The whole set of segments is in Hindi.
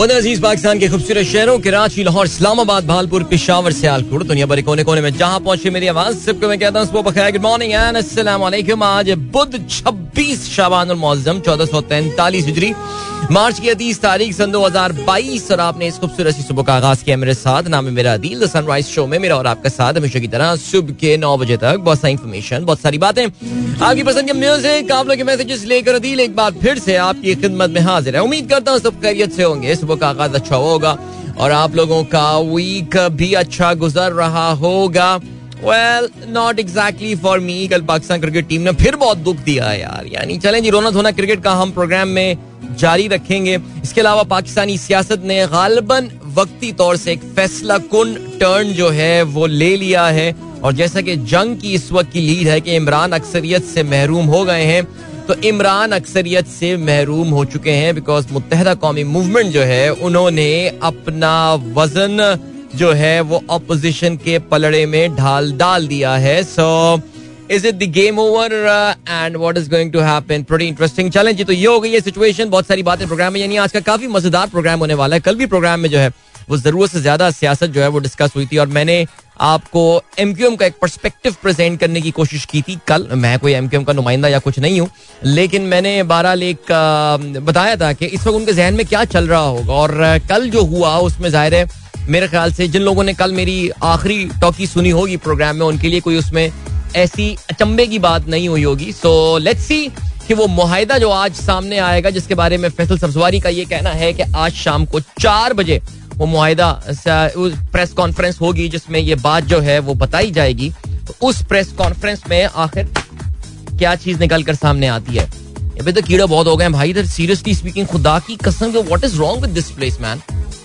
वतन अज़ीज़ पाकिस्तान के खूबसूरत शहरों कराची, लाहौर, इस्लामाबाद, भालपुर, पिशावर, सियालकोट, दुनिया भर कोने कोने में जहाँ पहुँचे मेरी आवाज़, सबको मैं कहता हूँ, सुबह गुड मॉर्निंग एंड वालेकुम आज बुध 26 शाबान सौ तैंतालीस हिजरी। मार्च की तीस तारीख सन दो हज़ार बाईस और आपने इस खूबसूरत सी सुबह का आगाज़ किया मेरे साथ। नाम है मेरा अदील सनराइज शो में मेरा और आपका साथ हमेशा की तरह सुबह के नौ बजे तक बहुत सारी इन्फॉर्मेशन बहुत सारी बातें। आपकी पसंद के म्यूज़िक आप लोग के मैसेजेस लेकर अदील एक बार फिर से आपकी खिदमत में हाजिर है। उम्मीद करता हूँ सब खैरियत से होंगे। सुबह का आगाज़ अच्छा होगा और आप लोगों का वीक भी अच्छा गुजर रहा होगा। Well not exactly for me कल पाकिस्तान क्रिकेट टीम ने फिर बहुत दुख दिया यार। यानी चलें जी, रोना धोना क्रिकेट का हम प्रोग्राम में जारी रखेंगे। इसके अलावा पाकिस्तानी सियासत ने गालबन वक्ती तौर से एक फैसला कुन टर्न जो है, वो ले लिया है। और जैसा कि जंग की इस वक्त की लीड है कि इमरान अक्सरियत से महरूम हो गए हैं तो इमरान अक्सरियत से महरूम हो चुके हैं बिकॉज़ मुतहदा कौमी मूवमेंट जो है, उन्होंने अपना वज़न जो है, वो अपोजिशन के पलड़े में ढाल डाल दिया है। So is it the game over and what is going to happen pretty interesting challenge तो ये हो गई है सिचुएशन बहुत सारी बातें प्रोग्राम में, यानी आज का काफ़ी मज़ेदार प्रोग्राम होने वाला है। कल भी प्रोग्राम में जो है, वो ज़रूरत से ज़्यादा सियासत जो है, वो डिस्कस हुई थी और मैंने आपको एम क्यू एम का एक परस्पेक्टिव प्रेजेंट करने की कोशिश की थी कल। मैं कोई एम क्यू एम का नुमाइंदा या कुछ नहीं हूँ, लेकिन मैंने बहरहाल एक बताया था कि इस वक्त उनके जहन में क्या चल रहा होगा। और कल जो हुआ, उसमें ज़ाहिर है, मेरे ख्याल से जिन लोगों ने कल मेरी आखिरी टॉकी सुनी होगी प्रोग्राम में, उनके लिए कोई उसमें ऐसी अचंबे की बात नहीं हुई होगी। सो लेट्स सी कि वो मुहिदा जो आज सामने आएगा, जिसके बारे में फैसल सब्जवारी का ये कहना है कि आज शाम को चार बजे वो मुहिदा प्रेस कॉन्फ्रेंस होगी, जिसमें ये बात जो है वो बताई जाएगी। तो उस प्रेस कॉन्फ्रेंस में आखिर क्या चीज़ निकल कर सामने आती है? अभी तो कीड़े बहुत हो गए भाई, इधर सीरियसली स्पीकिंग खुदा की कसम what is wrong with this place man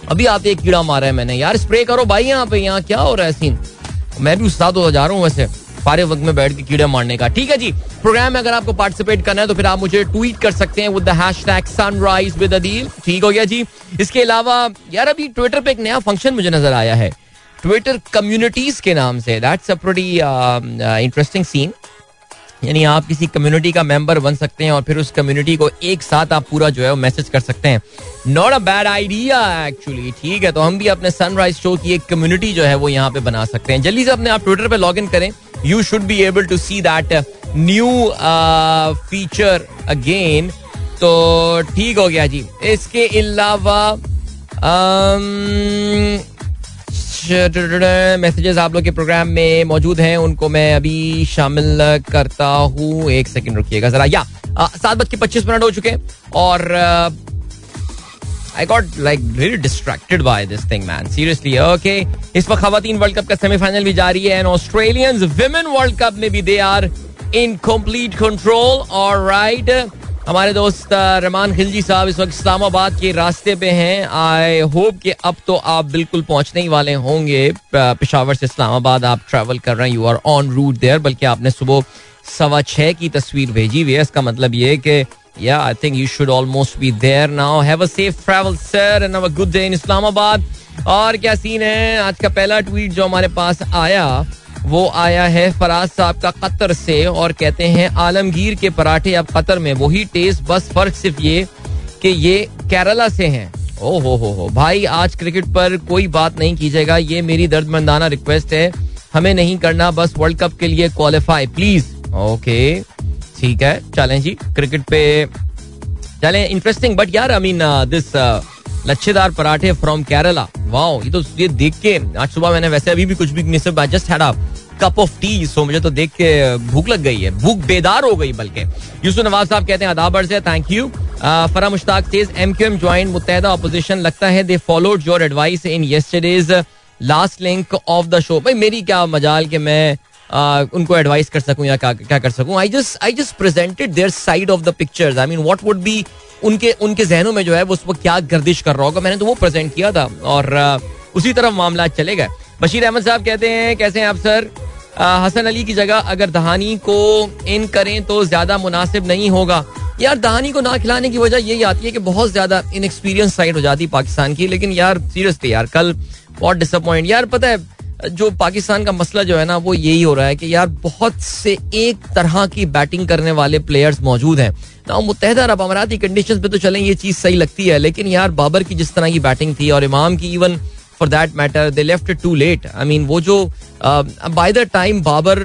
अभी आप एक कीड़ा मारा है मैंने। यार स्प्रे करो भाई यहाँ पे, यहाँ क्या हो रहा है सीन मैं भी उस्ताद होता जा रहा हूँ वैसे। सारे वक्त में बैठ के कीड़े मारने का। ठीक है जी? प्रोग्राम में अगर आपको पार्टिसिपेट करना है तो फिर आप मुझे ट्वीट कर सकते हैं with the hashtag sunrise with Adeel ठीक हो गया जी? इसके अलावा, यार अभी ट्विटर पे एक नया फ़ंक्शन मुझे नज़र आया है। ट्विटर कम्युनिटीज के नाम से। दैट्स अ इंटरेस्टिंग सीन यानी आप किसी कम्युनिटी का मेंबर बन सकते हैं और फिर उस कम्युनिटी को एक साथ आप पूरा जो है वो मैसेज कर सकते हैं। Not a bad idea actually ठीक है तो हम भी अपने सनराइज शो की एक कम्युनिटी जो है वो यहाँ पे बना सकते हैं। जल्दी से अपने आप ट्विटर पे लॉग इन करें। You should be able to see that new feature again तो ठीक हो गया जी। इसके अलावा मैसेजेस आप लोग के प्रोग्राम में मौजूद हैं, उनको मैं अभी शामिल करता हूँ। एक सेकंड रुकिएगा जरा। या सात बज के पच्चीस मिनट हो चुके हैं और I got like really distracted by this thing man seriously okay इस वक्त खवातीन वर्ल्ड कप का सेमीफाइनल भी जारी है and Australians women world cup में भी they are in complete control और राइट हमारे दोस्त रमान खिलजी साहब इस वक्त इस्लामाबाद के रास्ते पे हैं। आई होप कि अब तो आप बिल्कुल पहुँचने ही वाले होंगे पिशावर से इस्लामाबाद। आप ट्रैवल कर रहे हैं you are on route there बल्कि आपने सुबह सवा छह की तस्वीर भेजी हुई है। इसका मतलब ये कि या I think you should almost be there now have a safe travel sir and a good day in Islamabad और क्या सीन है? आज का पहला ट्वीट जो हमारे पास आया, वो आया है फराज साहब का कतर से और कहते हैं, आलमगीर के पराठे अब कतर में। वही टेस्ट बस फ़र्क सिर्फ़ ये कि ये केरला से हैं। ओ हो हो हो। भाई, आज क्रिकेट पर कोई बात नहीं कीजिएगा, ये मेरी दर्दमंदाना रिक्वेस्ट है। हमें नहीं करना, बस वर्ल्ड कप के लिए क्वालिफाई प्लीज़ ओके ठीक है। चलें जी, क्रिकेट पे चलें इंटरेस्टिंग बट यार आई मीन दिस लच्छेदार पराठे फ्रॉम केरला वाओ ये तो ये देख के, आज सुबह मैंने वैसे अभी भी कुछ भी नहीं सिर्फ़ just had cup of tea so मुझे तो देख के भूख लग गई है। भूख बेदार हो गई बल्कि। यूसुफ नवाज़ साहब कहते हैं अदाबर से thank you Farah Mushtaq says MQM join Muttahida opposition लगता है they followed your advice in yesterday's last link of the show भाई, मेरी क्या मजाल कि मैं उनको एडवाइस कर सकूँ या क्या कर सकूँ? I just I just presented their side of the pictures I mean what would be उनके उनके जहनों में जो है उस वक्त क्या गर्दिश कर रहा होगा? मैंने तो वो प्रेजेंट किया था और उसी तरफ़ मामला चले गए। बशीर अहमद साहब कहते हैं, कैसे हैं आप, सर? हसन अली की जगह अगर दहानी को इन करें तो ज़्यादा मुनासिब नहीं होगा। यार, दहानी को ना खिलाने की वजह यही आती है कि बहुत ज़्यादा इनएक्सपीरियंस साइड हो जाती है पाकिस्तान की। लेकिन यार सीरियसली यार, कल बहुत डिसअपॉइंट यार, पता है जो पाकिस्तान का मसला जो है ना, वो यही हो रहा है कि यार बहुत से एक तरह की बैटिंग करने वाले प्लेयर्स मौजूद हैं। ना मुतहदा अरब की कंडीशन पे तो चलें, ये चीज़ सही लगती है, लेकिन यार बाबर की जिस तरह की बैटिंग थी और इमाम की even for that matter they left too late I mean वो जो by the time Babar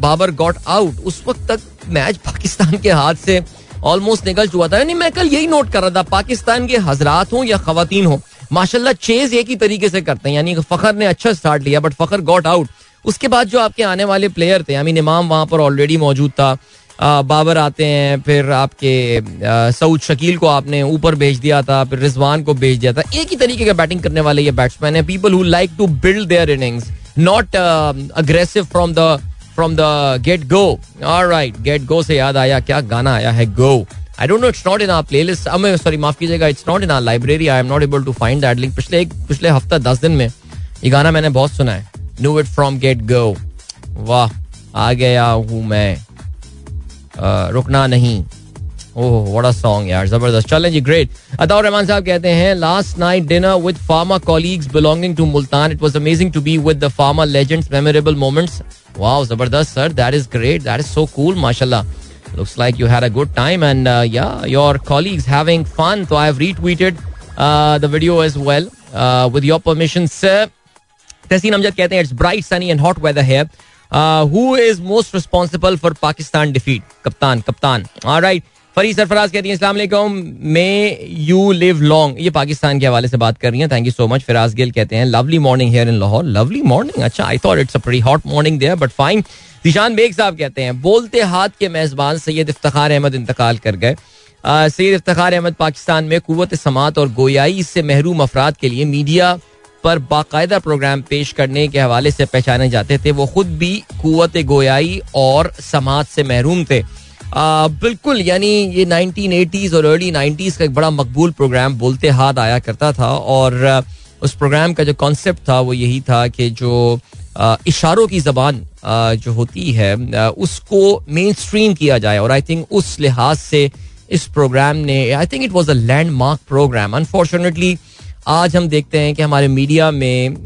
Babar got out उस वक्त तक मैच पाकिस्तान के हाथ से ऑलमोस्ट निकल चुका था। यानी मैं कल यही नोट कर रहा था, पाकिस्तान के हजरात हों या खातन हो माशाल्लाह चेज एक ही तरीके से करते हैं, यानी फखर ने अच्छा स्टार्ट लिया बट फखर गॉट आउट उसके बाद जो आपके आने वाले प्लेयर थे आई इमाम वहाँ पर ऑलरेडी मौजूद था बाबर आते हैं, फिर आपके सऊद शकील को आपने ऊपर भेज दिया था, फिर रिजवान को भेज दिया था। एक ही तरीके का बैटिंग करने वाले ये बैट्समैन है। People who like to build their innings not aggressive from the from the get go right get go से याद आया, क्या गाना आया है? Go I don't know it's not in our playlist अब सॉरी माफ़ कीजिएगा it's not in our library I am not able to find that link पिछले एक पिछले हफ़्ता दस दिन में ये गाना मैंने बहुत सुना है. Know it from get go वाह आ गया हूँ मैं. आ, रुकना नहीं. ओह व्हाट अ सॉन्ग यार ज़बरदस्त. चलें जी ग्रेट अताउर रहमान साहब कहते हैं last night dinner with pharma colleagues belonging to Multan it was amazing to be with the pharma legends memorable moments wow ज़बरदस्त sir that is great that is so cool माशाल्लाह. looks like you had a good time and uh, yeah your colleagues having fun so i have retweeted uh, the video as well uh, with your permission sir Tehseen Amjad कहते हैं it's bright sunny and hot weather है who is most responsible for Pakistan defeat कप्तान कप्तान राइट फरी सरफराज कहती हैं, अस्सलाम मे यू लिव लॉन्ग. ये पाकिस्तान के हवाले से बात कर रही हैं। Thank you so much Firaz Gill कहते हैं lovely morning here in Lahore lovely morning अच्छा I thought it's a pretty hot morning there but fine Dishan Baig साहब कहते हैं, बोलते हाथ के मेजबान सैयद इफ्तार अहमद इंतकाल कर गए। सैयद इफ्तार अहमद पाकिस्तान में कुत समात और गोयाई से महरूम अफराद के लिए मीडिया पर बाकायदा प्रोग्राम पेश करने के हवाले से पहचाने जाते थे। वो खुद भी कुत गोयाई और समात से महरूम थे। बिल्कुल, यानी ये 1980s और अर्ली 90s का एक बड़ा मकबूल प्रोग्राम बोलते हाथ आया करता था और उस प्रोग्राम का जो कॉन्सेप्ट था वो यही था कि जो इशारों की जबान जो होती है उसको मेन स्ट्रीम किया जाए और आई थिंक उस लिहाज से इस प्रोग्राम ने I think it was a landmark program unfortunately आज हम देखते हैं कि हमारे मीडिया में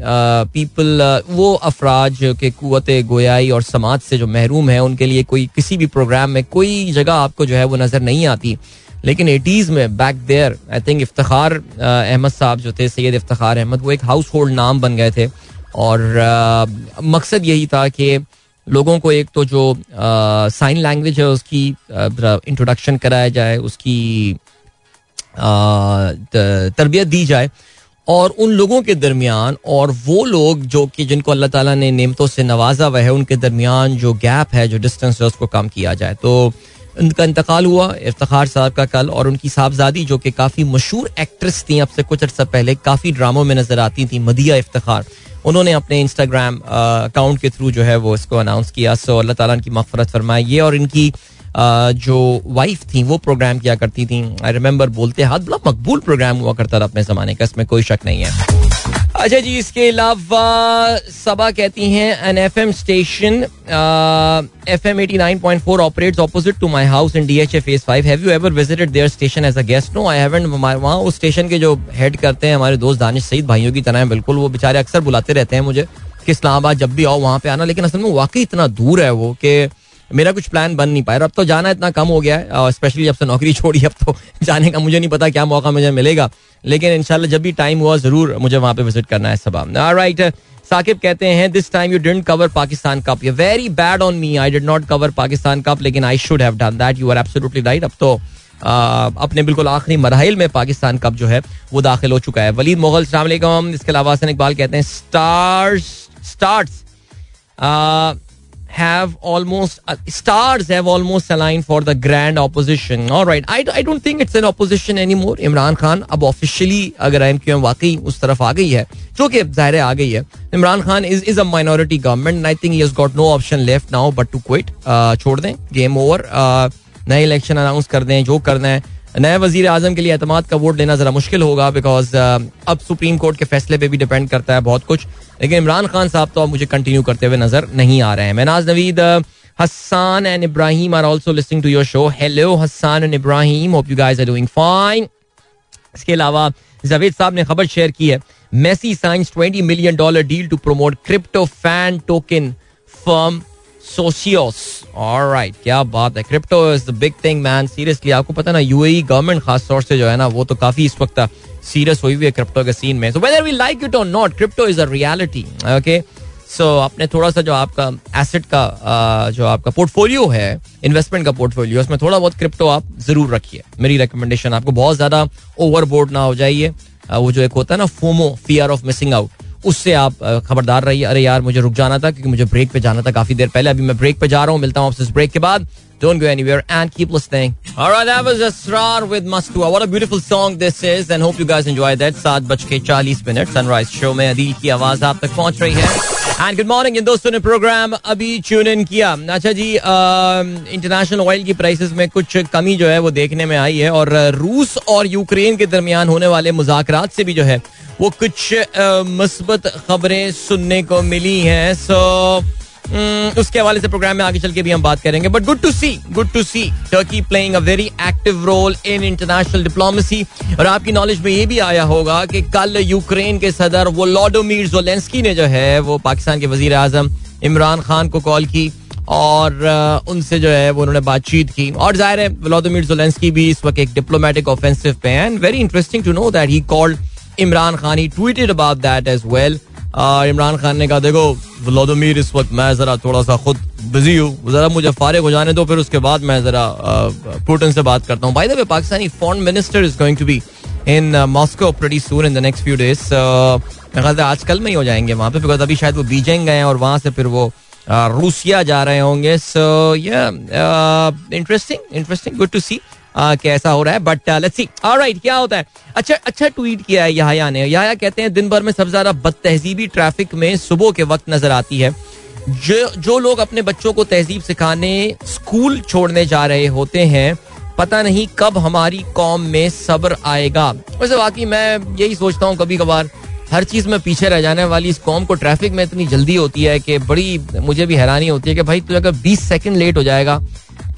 पीपल वो अफराज के कुत गोयाई और समाज से जो महरूम है उनके लिए कोई किसी भी प्रोग्राम में कोई जगह आपको जो है वो नज़र नहीं आती। लेकिन एटीज़ में back there I think Iftar Ahmed साहब जो थे सैयद इफ्तार अहमद वो एक हाउस होल्ड नाम बन गए थे। और आ, मकसद यही था कि लोगों को एक तो जो साइन लैंग्वेज है उसकी इंट्रोडक्शन कराया जाए उसकी तरबियत दी जाए। और उन लोगों के दरमियान, और वो लोग जो कि जिनको अल्लाह ताला ने नेमतों से नवाजा हुआ है, उनके दरमियान जो गैप है, जो डिस्टेंस है, उसको कम किया जाए। तो उनका इंतकाल हुआ, इफ्तार साहब का कल, और उनकी साहबजादी जो कि काफ़ी मशहूर एक्ट्रेस थी, अब से कुछ अर्सा पहले, काफ़ी ड्रामों में नज़र आती थी, मदिया इफ्तार। उन्होंने अपने इंस्टाग्राम अकाउंट के थ्रू जो है वो इसको अनाउंस किया। सो अल्लाह ताला की मफरत फरमाए। ये और इनकी जो वाइफ थी, वो प्रोग्राम किया करती थी। आई रिमेम्बर बोलते, हाथ बड़ा मकबूल प्रोग्राम हुआ करता था अपने जमाने का, इसमें कोई शक नहीं है। अच्छा जी, इसके अलावा सबा कहती हैं an F M station F M eighty nine point four operate opposite to my house in D H A phase five have you ever visited their station as a guest no I haven't वहाँ उस स्टेशन के जो हेड करते हैं, हमारे दोस्त दानिश सईद भाइयों की तरह बिल्कुल वो बेचारे अक्सर बुलाते रहते हैं मुझे कि इस्लामाबाद जब भी आओ वहाँ पे आना। लेकिन असल में वाकई इतना दूर है वो कि मेरा कुछ प्लान बन नहीं पाया अब तो जाना इतना कम हो गया है स्पेशली जब से नौकरी छोड़ी अब तो जाने का मुझे नहीं पता क्या मौका मुझे मिलेगा। लेकिन इंशाल्लाह जब भी टाइम हुआ ज़रूर मुझे वहाँ पे विज़िट करना है सब राइट साकिब कहते हैं this time you didn't cover Pakistan cup you very bad on me I did not cover Pakistan cup लेकिन I should have done that you are absolutely right अब तो आ, अपने बिल्कुल आखिरी मरहल में पाकिस्तान कप जो है वो दाखिल हो चुका है। वलीद मुगल सलाम इसके अलावा हसन इकबाल कहते हैं stars starts have almost uh, stars have almost aligned for the grand opposition. All right I, I don't think it's an opposition anymore. Imran Khan अब ऑफिशियली अगर एम क्यू एम वाकई उस तरफ़ आ गई है जो कि ज़ाहिर आ गई है Imran Khan is is a minority government I think has got no option left now but to quit छोड़ दें गेम ओवर नए इलेक्शन अनाउंस कर दें जो करना है नए वज़ीर आज़म के लिए अतमाद का वोट लेना जरा मुश्किल होगा बिकॉज़ uh, अब सुप्रीम कोर्ट के फैसले पे भी डिपेंड करता है बहुत कुछ। लेकिन इमरान खान साहब तो अब मुझे कंटिन्यू करते हुए नज़र नहीं आ रहे हैं। Mehnaz Naveed Hasan and Ibrahim are also listening to your show hello Hasan and Ibrahim. Hope you guys are doing fine इसके अलावा जावेद साहब ने खबर शेयर की है। Messi signs 20 million dollar deal to promote crypto fan token firm Socios right क्या बात है। Crypto is the big thing man seriously आपको पता ना यूएई गवर्नमेंट खास तौर से जो है ना, वो तो काफ़ी इस वक्त सीरियस हुई हुई है क्रिप्टो के सीन में। So whether we like it और not crypto is a reality okay so आपने थोड़ा सा जो आपका एसेट का जो आपका पोर्टफोलियो है इन्वेस्टमेंट का पोर्टफोलियो उसमें थोड़ा बहुत क्रिप्टो आप ज़रूर रखिए। मेरी रिकमेंडेशन आपको बहुत ज़्यादा ओवरबोर्ड ना हो जाइए। वो जो एक होता है ना, FOMO fear of missing out उससे आप खबरदार रहिए। अरे यार, मुझे रुक जाना था क्योंकि मुझे ब्रेक पे जाना था। काफ़ी देर पहले अभी मैं ब्रेक पे जा रहा हूँ। मिलता हूँ आपसे इस ब्रेक के बाद। Don't go anywhere and keep listening. All right, that was Asrar with Mastua. What a beautiful song this is, and hope you guys enjoyed that. सात बज के चालीस मिनट सनराइज शो में अदील की आवाज़ आप तक पहुँच रही है एंड गुड मॉर्निंग इन दोस्तों ने प्रोग्राम अभी ट्यून इन किया अच्छा जी इंटरनेशनल ऑयल की प्राइसेस में कुछ कमी जो है वो देखने में आई है और रूस और यूक्रेन के दरमियान होने वाले मुजाकरात से भी जो है वो कुछ मस्बत खबरें सुनने को मिली हैं सो उसके हवाले से प्रोग्राम में आगे चल के भी हम बात करेंगे। But good to see good to see Turkey playing a very active role in international diplomacy और आपकी नॉलेज में ये भी आया होगा कि कल यूक्रेन के सदर वो लॉडोमीर जोलेंस्की ने जो है, वो पाकिस्तान के वज़ीर आज़म इमरान खान को कॉल की और उनसे जो है, वो उन्होंने बातचीत की। और ज़ाहिर है व्लादिमीर जोलेंस्की भी इस वक्त एक डिप्लोमेटिक ऑफेंसिव पे and very interesting to know that he called Imran Khan he tweeted about that as well Imran Khan ने कहा, देखो, व्लादिमीर, इस वक्त मैं जरा थोड़ा सा खुद बिज़ी हूँ। जरा मुझे फारिग हो जाने दो, फिर उसके बाद मैं जरा पुटिन से बात करता हूँ। By the way Pakistani foreign minister is going to be in Moscow pretty soon in the next few days मेरे आज कल में ही हो जाएँगे वहाँ पे बिकॉज़ अभी शायद वो बीजिंग गए हैं और वहाँ से फिर वो रूसिया जा रहे होंगे। So yeah interesting interesting good to see कैसा हो रहा है बट लेट्स सी ऑलराइट क्या होता है? अच्छा अच्छा ट्वीट किया है यहाया ने। यहाया कहते हैं दिन भर में सबसे ज़्यादा बदतहजीबी ट्रैफ़िक में सुबह के वक्त नज़र आती है। जो जो लोग अपने बच्चों को तहजीब सिखाने स्कूल छोड़ने जा रहे होते हैं, पता नहीं कब हमारी कौम में सब्र आएगा। वैसे बाकी मैं यही सोचता हूँ कभी कभार हर चीज़ में पीछे रह जाने वाली इस कौम को ट्रैफ़िक में इतनी जल्दी होती है कि बड़ी, मुझे भी हैरानी होती है कि भाई, तू अगर 20 सेकंड लेट हो जाएगा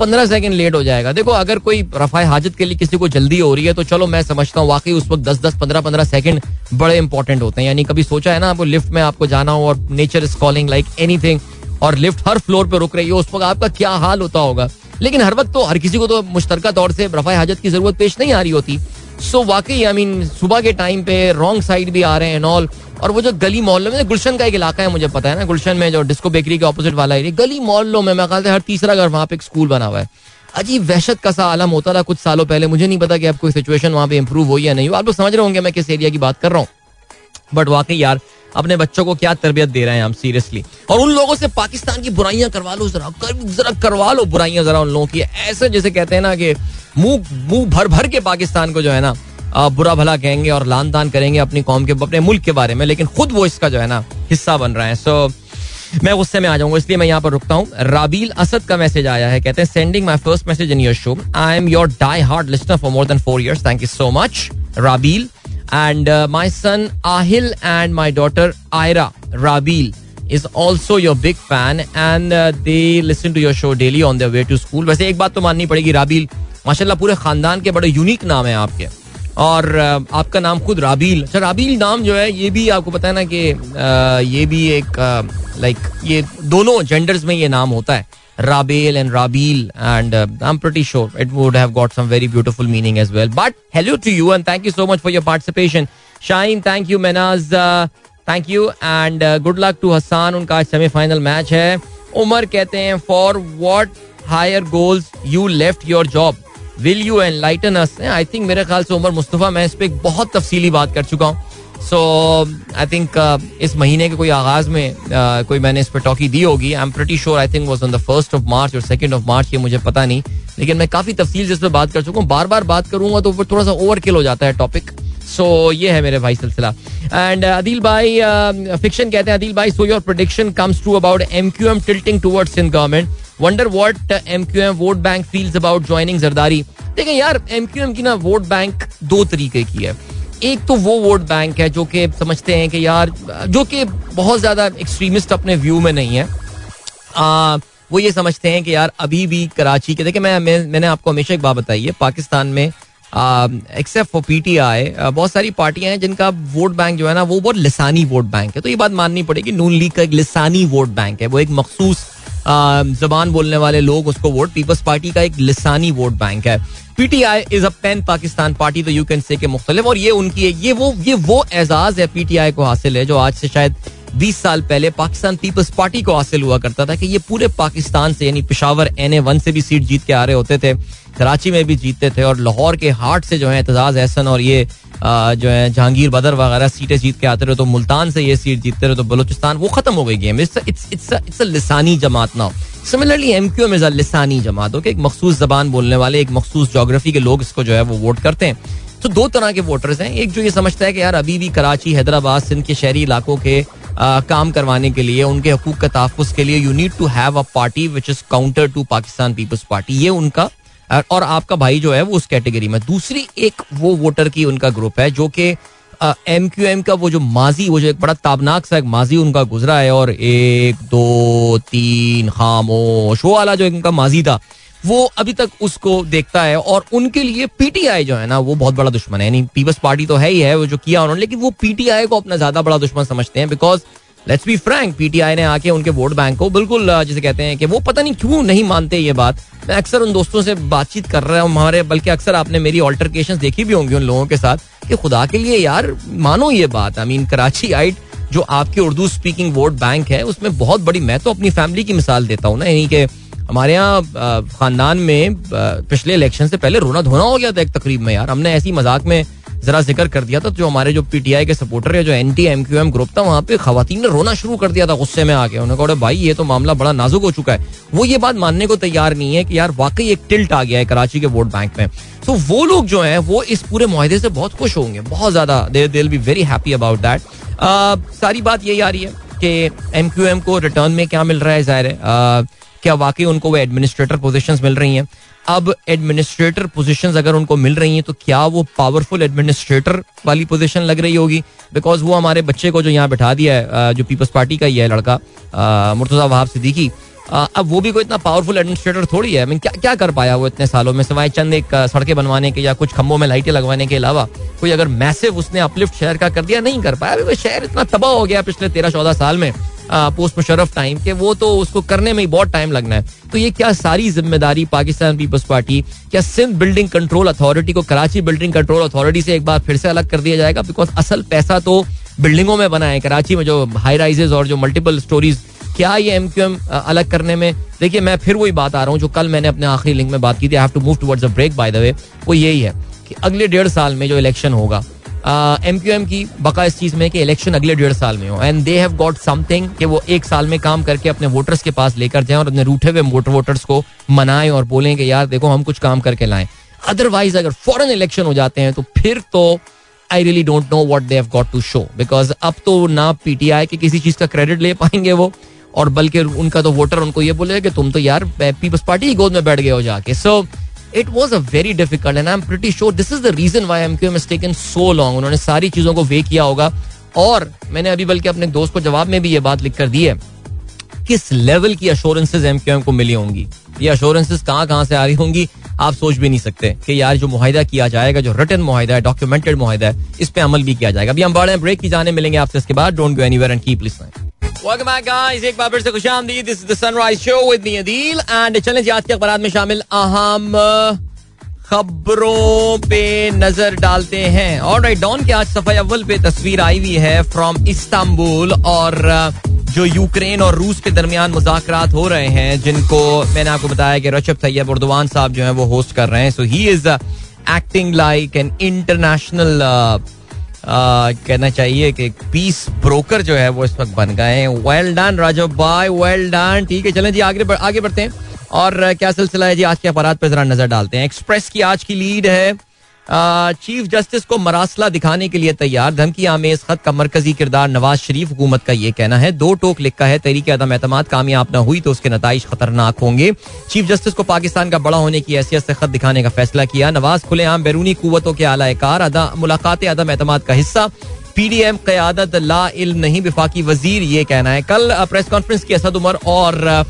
पंद्रह सेकंड लेट हो जाएगा। देखो, अगर कोई रफाए हाजत के लिए किसी को जल्दी हो रही है तो चलो मैं समझता हूँ, वाकई उस वक्त दस दस पंद्रह पंद्रह सेकंड बड़े इंपॉर्टेंट होते हैं। यानी कभी सोचा है ना, आपको लिफ्ट में आपको जाना हो और nature is calling like any और लिफ्ट हर फ्लोर पर रुक रही है, उस वक्त आपका क्या हाल होता होगा? लेकिन हर वक्त तो हर किसी को तो मुश्तर तौर से रफाए हाजत की ज़रूरत पेश नहीं आ रही होती। सो वाकई आई मीन सुबह के टाइम पे रॉन्ग साइड भी आ रहे हैं ऑल और वो जो गली मोहल्लों में गुलशन का एक इलाका है, मुझे पता है ना, गुलशन में जो डिस्को बेकरी के ऑपोजिट वाला एरिया गली मोहल्लों में, मैं ख्याल हर तीसरा घर वहाँ पे एक स्कूल बना हुआ है। अजीब वहशत का सा आलम होता था कुछ सालों पहले, मुझे नहीं पता कि अब कोई सिचुएशन वहाँ पे इंप्रूव हुई या नहीं हुआ आप लोग समझ रहे होंगे मैं किस एरिया की बात कर रहा हूँ। बट वाकई यार अपने बच्चों को क्या तरबियत दे रहे हैं हम सीरियसली और उन लोगों से पाकिस्तान की बुराइयाँ करवा लो जरा कर, जरा करवा लो बुराइयाँ जरा उन लोगों की। ऐसे जैसे कहते हैं ना कि मुँह मुँह भर भर के पाकिस्तान को जो है ना बुरा भला कहेंगे और लान तान करेंगे अपनी कौम के अपने मुल्क के बारे में लेकिन खुद वो इसका जो है ना हिस्सा बन रहे हैं। सो मैं गुस्से में आ जाऊँगा इसलिए मैं यहाँ पर रुकता हूँ। राबील असद का मैसेज आया है कहते हैं sending my first message in your show I am your die hard listener for more than four years thank you so much Rabeel. And my son Aahil and my daughter Aira Rabeel is also your big fan and uh, they listen to your show daily on their way to school. वैसे एक बात तो माननी पड़ेगी राबील माशाल्लाह पूरे खानदान के बड़े यूनिक नाम है आपके। और आपका नाम खुद राबील अच्छा राबील नाम जो है ये भी आपको पता है ना कि ये भी एक लाइक ये दोनों जेंडर्स में ये नाम होता है। Rabel and Rabeel and I am pretty sure it would have got some very beautiful meaning as well but hello to you and thank you so much for your participation Shain thank you Mehnaz thank you and good luck to Hasan उनका आज सेमीफाइनल मैच है. उमर कहते हैं for what higher goals you left your job will you enlighten us I think मेरे ख्याल से उमर मुस्तफ़ा, मैं इस पर बहुत तफसीली बात कर चुका हूँ। सो आई थिंक इस महीने के कोई आगाज़ में uh, कोई मैंने इस पर टॉकी दी होगी। I am pretty sure I think was on the first of March और सेकेंड ऑफ़ मार्च ये मुझे पता नहीं। लेकिन मैं काफ़ी तफसील जिस पर बात कर चुका हूँ। बार बार बात करूँगा तो वो थोड़ा सा ओवर किल हो जाता है टॉपिक सो so, ये है मेरे भाई सिलसिला। एंड अदिल भाई फिक्शन कहते हैं अदिल भाई so your prediction comes to about M Q M tilting towards in government wonder what M Q M vote bank feels about joining Zardari देखें यार एम क्यू एम की ना वोट बैंक दो तरीके की है। एक तो वो वोट बैंक है जो कि समझते हैं कि यार जो कि बहुत ज़्यादा एक्सट्रीमिस्ट अपने व्यू में नहीं है। आ, वो ये समझते हैं कि यार अभी भी कराची के देखिए मैं, मैं मैंने आपको हमेशा एक बात बताई है पाकिस्तान में एक्सेप्ट फॉर पीटीआई बहुत सारी पार्टियाँ हैं जिनका वोट बैंक जो है ना वो बहुत लिसानी वोट बैंक है। तो ये बात माननी पड़ेगी नून लीग का एक लिसानी वोट बैंक है। वो एक मखसूस जबान बोलने वाले लोग उसको वोट पीपल्स पार्टी का एक लिसानी वोट बैंक है। PTI is a pan Pakistan party तो यू कैन से के मुख्तलिफ़, और ये उनकी है, ये वो ये वो एजाज है पीटीआई को हासिल है, जो आज से शायद बीस साल पहले पाकिस्तान पीपल्स पार्टी को हासिल हुआ करता था कि ये पूरे पाकिस्तान से, यानी पिशावर एन ए वन से भी सीट जीत के आ रहे होते थे। कराची में भी जीतते थे और लाहौर के हार्ट से जो है एतजाज एहसन और ये जो है जहांगीर बदर वगैरह सीटें जीत के आते रहे तो मुल्तान से ये सीट जीतते रहे तो बलोचिस्तान वो खत्म हो गई गेम। इट्स लिसानी जमात ना सिमिलरली एम क्यू एम लिसानी जमात ओके एक मखसूस जबान बोलने वाले एक मखसूस जोग्राफी के लोग इसको जो है वो वोट करते हैं। तो दो तरह के वोटर्स हैं। एक जो ये समझता है कि यार अभी भी कराची हैदराबाद सिंध के शहरी इलाकों के आ, काम करवाने के लिए उनके हकूक का तहफ़ के लिए you need to have a party which is counter to Pakistan Peoples Party ये उनका और आपका भाई जो है वो उस कैटेगरी में। दूसरी एक वो वोटर की उनका ग्रुप है, जो कि एम क्यू एम का वो जो माजी, वो जो एक बड़ा ताबनाक सा एक माजी उनका गुजरा है और एक, दो, तीन, खामोश, वो वाला जो इनका माजी था, वो अभी तक उसको देखता है और उनके लिए पीटीआई जो है ना, वो बहुत बड़ा दुश्मन है। यानी पीपल्स पार्टी तो है ही, है वो जो किया उन्होंने, लेकिन वो पीटीआई को अपना ज़्यादा बड़ा दुश्मन समझते हैं because let's be frank PTI ने आके उनके वोट बैंक को बिल्कुल जिसे कहते हैं कि वो पता नहीं क्यों नहीं मानते ये बात। मैं अक्सर उन दोस्तों से बातचीत कर रहा हूँ, हमारे, बल्कि अक्सर आपने मेरी ऑल्टरकेशन देखी भी होंगी उन लोगों के साथ, कि खुदा के लिए यार, मानो ये बात। आई मीन कराची आइट, जो आपके उर्दू स्पीकिंग वोट बैंक है, उसमें बहुत बड़ी, मैं तो अपनी फैमिली की मिसाल देता हूँ ना, यानी कि हमारे यहाँ खानदान में पिछले इलेक्शन से पहले रोना धोना हो गया था एक तकरीब में यार, हमने ऐसी मज़ाक में जरा ज़िक्र कर दिया था, जो हमारे जो पीटीआई के सपोर्टर है जो anti M Q M group था, वहाँ पे खातन ने रोना शुरू कर दिया था गुस्से में आके। उन्होंने कहा भाई, ये तो मामला बड़ा नाजुक हो चुका है। वो ये बात मानने को तैयार नहीं है कि यार, वाकई एक टिल्ट आ गया है कराची के वोट बैंक में। तो वो लोग जो है, वो इस पूरे माहे से बहुत खुश होंगे, बहुत ज़्यादा। They'll be very happy about that सारी बात यही आ रही है कि एम क्यू एम को रिटर्न में क्या मिल रहा है, ज़ाहिर है। क्या वाकई उनको वो एडमिनिस्ट्रेटर पोजिशन मिल रही हैं? अब एडमिनिस्ट्रेटर पोजीशंस अगर उनको मिल रही हैं तो क्या वो पावरफुल एडमिनिस्ट्रेटर वाली पोजीशन लग रही होगी? बिकॉज़ वो हमारे बच्चे को जो यहाँ बैठा दिया है जो पीपल्स पार्टी का ही है लड़का मुर्तजा वहाब सिद्दीकी अब वो भी कोई इतना पावरफुल एडमिनिस्ट्रेटर थोड़ी है? क्या क्या कर पाया वो इतने सालों में, सिवाय चंद एक सड़कें बनवाने के या कुछ खम्भों में लाइटें लगवाने के अलावा? कोई अगर मैसिव उसने अपलिफ्ट शहर का कर दिया, नहीं कर पाया। अभी शहर इतना तबाह हो गया पिछले तेरह चौदह साल में। पोस्ट मुशरफ टाइम के, वो तो उसको करने में ही बहुत टाइम लगना है। तो ये क्या सारी ज़िम्मेदारी पाकिस्तान पीपल्स पार्टी, क्या सिंध बिल्डिंग कंट्रोल अथॉरिटी को कराची बिल्डिंग कंट्रोल अथॉरिटी से एक बार फिर से अलग कर दिया जाएगा? बिकॉज़ असल पैसा तो बिल्डिंगों में बना है, कराची में जो हाई राइजेज और जो मल्टीपल स्टोरीज क्या ये एम क्यू एम अलग करने में? देखिए, मैं फिर वही बात आ रहा हूँ जो कल मैंने अपने आखिरी लिंक में बात की थी I have to move towards a break by the way वो यही है कि अगले डेढ़ साल में जो इलेक्शन होगा एम क्यू एम की बका इस चीज़ में कि इलेक्शन अगले डेढ़ साल में हो। And they have got something कि वो एक साल में काम करके अपने वोटर्स के पास लेकर जाएँ और अपने रूठे हुए वोटर वोटर्स को मनाएँ और बोलें कि यार देखो हम कुछ काम करके लाएँ। अदरवाइज़ अगर फॉरन इलेक्शन हो जाते हैं तो फिर तो I really don't know what they have got to show because अब तो ना पीटीआई के किसी चीज़ का क्रेडिट ले पाएँगे वो और बल्कि उनका तो वोटर उनको ये बोलेगा कि तुम तो यार पीपल्स पार्टी की गोद में बैठ गए हो जाके। So so, it was a very difficult and I am pretty sure this is the reason why M Q M so long उन्होंने सारी चीज़ों को वे किया होगा। और मैंने अभी बल्कि अपने दोस्त को जवाब में भी ये बात लिख कर दी है किस लेवल की अश्योरेंसेज एम क्यू एम को मिली होंगी। ये अश्योरेंसेज कहाँ कहाँ से आ रही होंगी, आप सोच भी नहीं सकते कि यार जो मुहिदा किया जाएगा, जो रिटर्न मुहिदा है डॉक्यूमेंटेड मुहिदा है, इस पे अमल भी किया जाएगा। अभी हम बड़े ब्रेक की जाने मिलेंगे आपसे इसके बाद। Don't go anywhere and keep listening Welcome back, guys. एक बार फिर से खुशामदीद this is the sunrise show with me Adeel and चलें आज के अखबार में शामिल अहम खबरों पे नज़र डालते हैं। और डॉन के आज सफ़ाई अव्वल पे तस्वीर आई हुई है फ्रॉम इस्तांबुल और जो यूक्रेन और रूस के दरमियान मुजाकर हो रहे हैं, जिनको मैंने आपको बताया कि रचब तैयब उर्दवान साहब जो है वो होस्ट कर रहे हैं। So he is acting like an international कहना चाहिए कि पीस ब्रोकर जो है, वो इस वक्त बन गए हैं। Well done Rajo bye well done ठीक है, चलें जी, आगे आगे बढ़ते हैं। और क्या सिलसिला है जी? आज के अपराध पर जरा नज़र डालते हैं। एक्सप्रेस की आज की लीड है। चीफ जस्टिस को मरासला दिखाने के लिए तैयार। धमकी आमेज, खत का मरकजी किरदार नवाज़ शरीफ हुकूमत का ये कहना है। दो टोक लिखा है तरीके अदम एतमाद कामयाब न हुई तो उसके नतज खतरनाक होंगे। चीफ जस्टिस को पाकिस्तान का बड़ा होने की हैसियत से खत दिखाने का फैसला किया। नवाज़ खुलेआम बैरूनी कुतों के आलाकार मुलाकात अदम एतमाद का हिस्सा। पी डी एम क्यादत ला इल्म नहीं, विफाकी वज़ीर, ये कहना है। कल प्रेस कॉन्फ्रेंस की असद उमर और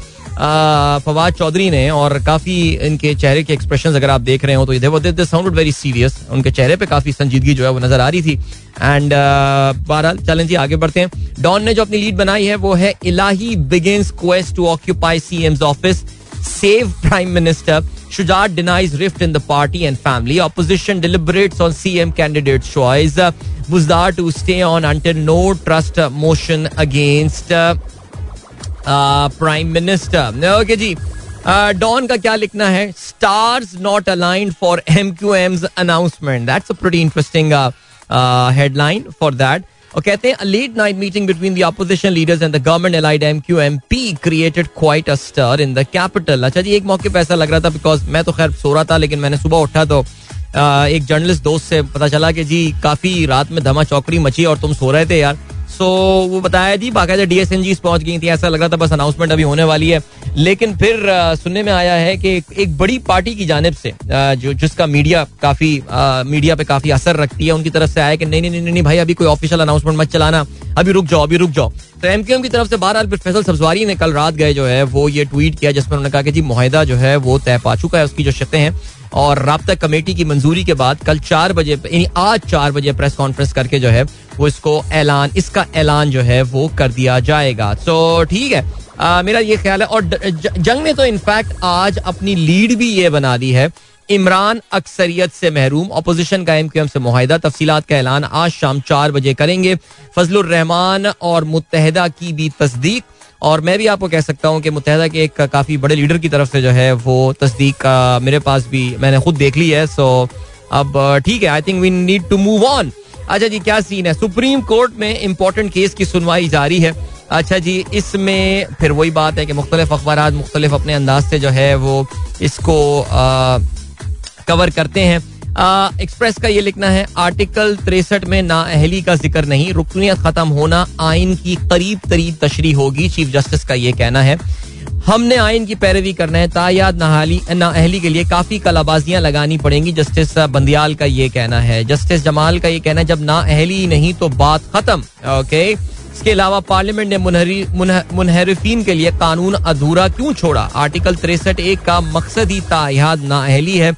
फवाद चौधरी ने और काफ़ी इनके चेहरे के एक्सप्रेशन अगर आप देख रहे हो तो साउंड वेरी सीरियस उनके चेहरे पे काफ़ी संजीदगी जो है वो नज़र आ रही थी एंड बहरहाल चलें जी आगे बढ़ते हैं डॉन ने जो अपनी लीड बनाई है, वो है Elahi begins quest to occupy CM's office save prime minister Shujat denies rift in the party and family. Opposition deliberates on CM candidate choice. Buzdar to stay on until no trust motion against uh, minister. Okay, जी. डॉन का क्या लिखना है stars not aligned for M Q M's announcement that's a interesting headline for that और कहते हैं late night meeting between the opposition leaders and the government allied M Q M P created quite a stir in the capital अच्छा जी एक मौके पर ऐसा लग रहा था बिकॉज़ मैं तो खैर सो रहा था लेकिन मैंने सुबह उठा तो एक जर्नलिस्ट दोस्त से पता चला कि जी काफ़ी रात में धमा चौकड़ी मची और तुम सो रहे थे यार सो वो बताया जी, बाकायदा डी एस एन जी पहुँच गई थी, ऐसा लग रहा था बस अनाउंसमेंट अभी होने वाली है। लेकिन फिर सुनने में आया है कि एक बड़ी पार्टी की जानब से जो, जिसका मीडिया काफ़ी मीडिया पे काफ़ी असर रखती है, उनकी तरफ़ से आया कि नहीं नहीं नहीं भाई, अभी कोई ऑफिशियल अनाउंसमेंट मत चलाना। अभी रुक जाओ, अभी रुक जाओ। तो एम की तरफ़ से बहरहाल फैसल सब्जवारी ने कल रात गए जो है, वो ये ट्वीट किया, जिसमें उन्होंने कहा कि जी, मुहिदा जो है, वो तय पा चुका है, उसकी जो शतें हैं। और रबता कमेटी की मंजूरी के बाद कल चार बजे यानी आज चार बजे प्रेस कॉन्फ्रेंस करके जो है वो इसको ऐलान इसका ऐलान जो है वो कर दिया जाएगा। तो ठीक है। आ, मेरा ये ख्याल है और जंग ने तो इनफैक्ट आज अपनी लीड भी ये बना दी है इमरान अक्सरियत से महरूम अपोजिशन का एम क्यू एम से मुहिदा तफसीलात का ऐलान आज शाम चार बजे करेंगे। फजलुर रहमान और मुतहदा की भी तस्दीक। और मैं भी आपको कह सकता हूँ कि मुतहदा के एक काफ़ी बड़े लीडर की तरफ़ से जो है वो तस्दीक मेरे पास भी मैंने खुद देख ली है सो अब, ठीक है I think we need to move on अच्छा जी, क्या सीन है? सुप्रीम कोर्ट में इंपॉर्टेंट केस की सुनवाई जारी है। अच्छा जी, इसमें फिर वही बात है कि मुख्तलिफ़ अखबार मुख्तलिफ़ अपने अंदाज से जो है वो इसको कवर करते हैं। एक्सप्रेस का ये लिखना है, आर्टिकल तिरसठ में नाअहली का ज़िक्र नहीं रुकनीत खत्म होना, आइन की करीब तरीब तशरी होगी, चीफ जस्टिस का ये कहना है। हमने आइन की पैरवी करना है, तायाद नहाली नाअहली के लिए काफ़ी कलाबाजियाँ लगानी पड़ेंगी, जस्टिस बंदियाल का ये कहना है। जस्टिस जमाल का ये कहना है, जब ना नाअहली नहीं तो बात खत्म। ओके? इसके अलावा पार्लियामेंट ने मुनहरफिन के लिए कानून अधूरा क्यों छोड़ा? आर्टिकल तिरसठ एक का मकसद ही तायाद नाअहली है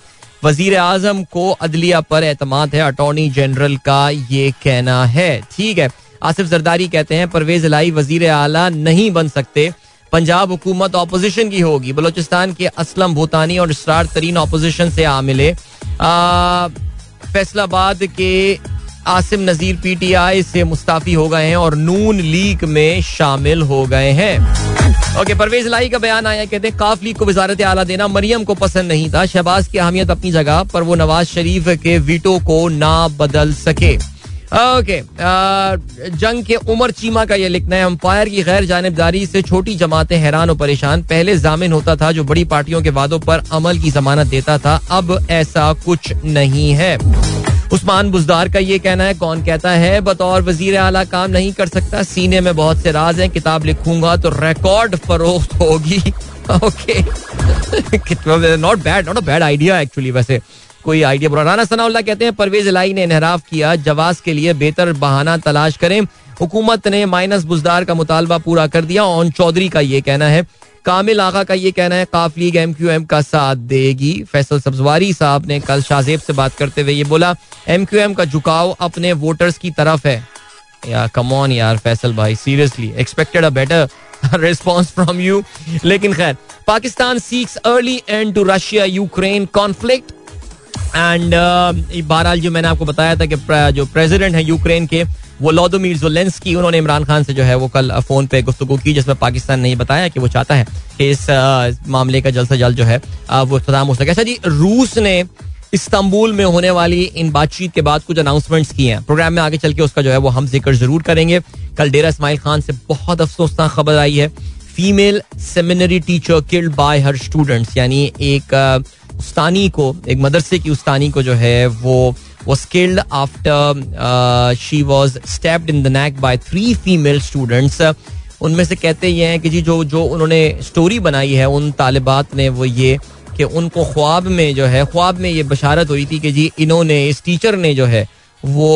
वज़ीर आज़म को अदलिया पर एतमाद है। अटॉर्नी जनरल का ये कहना है। ठीक है। आसिफ जरदारी कहते हैं, परवेज लाई वज़ीर आला नहीं बन सकते। पंजाब हुकूमत ऑपोजिशन की होगी। बलोचिस्तान के असलम, भूतानी और इसरार तरीन ऑपोजिशन से आ मिले। फैसलाबाद के आसिम नजीर पीटीआई से मुस्ताफी हो गए हैं और नून लीग में शामिल हो गए हैं। ओके, परवेज लाई का बयान आया, कहते हैं, काफ लीग को वजारत आला देना मरियम को पसंद नहीं था। शहबाज की अहमियत अपनी जगह, पर वो नवाज़ शरीफ के वीटो को ना बदल सके। ओके जंग के उमर चीमा का ये लिखना है, अंपायर की गैर जानबदारी से छोटी जमातें हैरान और परेशान। पहले जामिन होता था जो बड़ी पार्टियों के वादों पर अमल की जमानत देता था, अब ऐसा कुछ नहीं है। उस्मान बुजदार का ये कहना है, कौन कहता है, बतौर वज़ीर आला काम नहीं कर सकता, सीने में बहुत से राज हैं, किताब लिखूँगा तो रिकॉर्ड फरोख्त होगी। Okay not bad not a bad idea actually वैसे। कोई आइडिया बुरा, राना सनाउल्ला कहते हैं, परवेज लाई ने इनहराफ किया जवाब के लिए बेहतर बहाना तलाश करें। हुकूमत ने माइनस बुजदार का मुतालबा पूरा कर दिया, ओन चौधरी का ये कहना है। कामिल आगा का ये कहना है, Q League M Q M का साथ देगी। फैसल सब्जवारी साहब ने कल शाहजेब से बात करते हुए ये बोला एम क्यू एम का झुकाव अपने वोटर्स की तरफ़ है। यार कम ऑन यार, फैसल भाई seriously expected a better response from you लेकिन खैर, Pakistan seeks early end to Russia Ukraine conflict and बहरहाल जो मैंने आपको बताया था कि जो प्रेसिडेंट है यूक्रेन के वो लोदोमीर जोलेंस्की, उन्होंने इमरान खान से जो है वो कल फ़ोन पे गुफ्तु की, जिसमें पाकिस्तान ने बताया कि वो चाहता है कि इस मामले का जल्द से जल्द जो है वो इख्ताम हो। सके अच्छा जी, रूस ने इस्तांबुल में होने वाली इन बातचीत के बाद कुछ अनाउंसमेंट्स किए हैं। प्रोग्राम में आगे चल के उसका जो है वो हम ज़िक्र ज़रूर करेंगे। कल डेरा इस्माइल खान से बहुत अफसोसनाक खबर आई है। Female seminary teacher killed by her students यानी एक उस्तानी को, एक मदरसे की उस्तानी को जो है वो was killed after uh, she was stabbed in the neck by three female students. उनमें से कहते ये हैं कि जी जो जो उन्होंने स्टोरी बनाई है उन तालिबात ने वो ये कि उनको ख्वाब में जो है ख्वाब में ये बशारत हुई थी कि जी इन्होंने इस टीचर ने जो है वो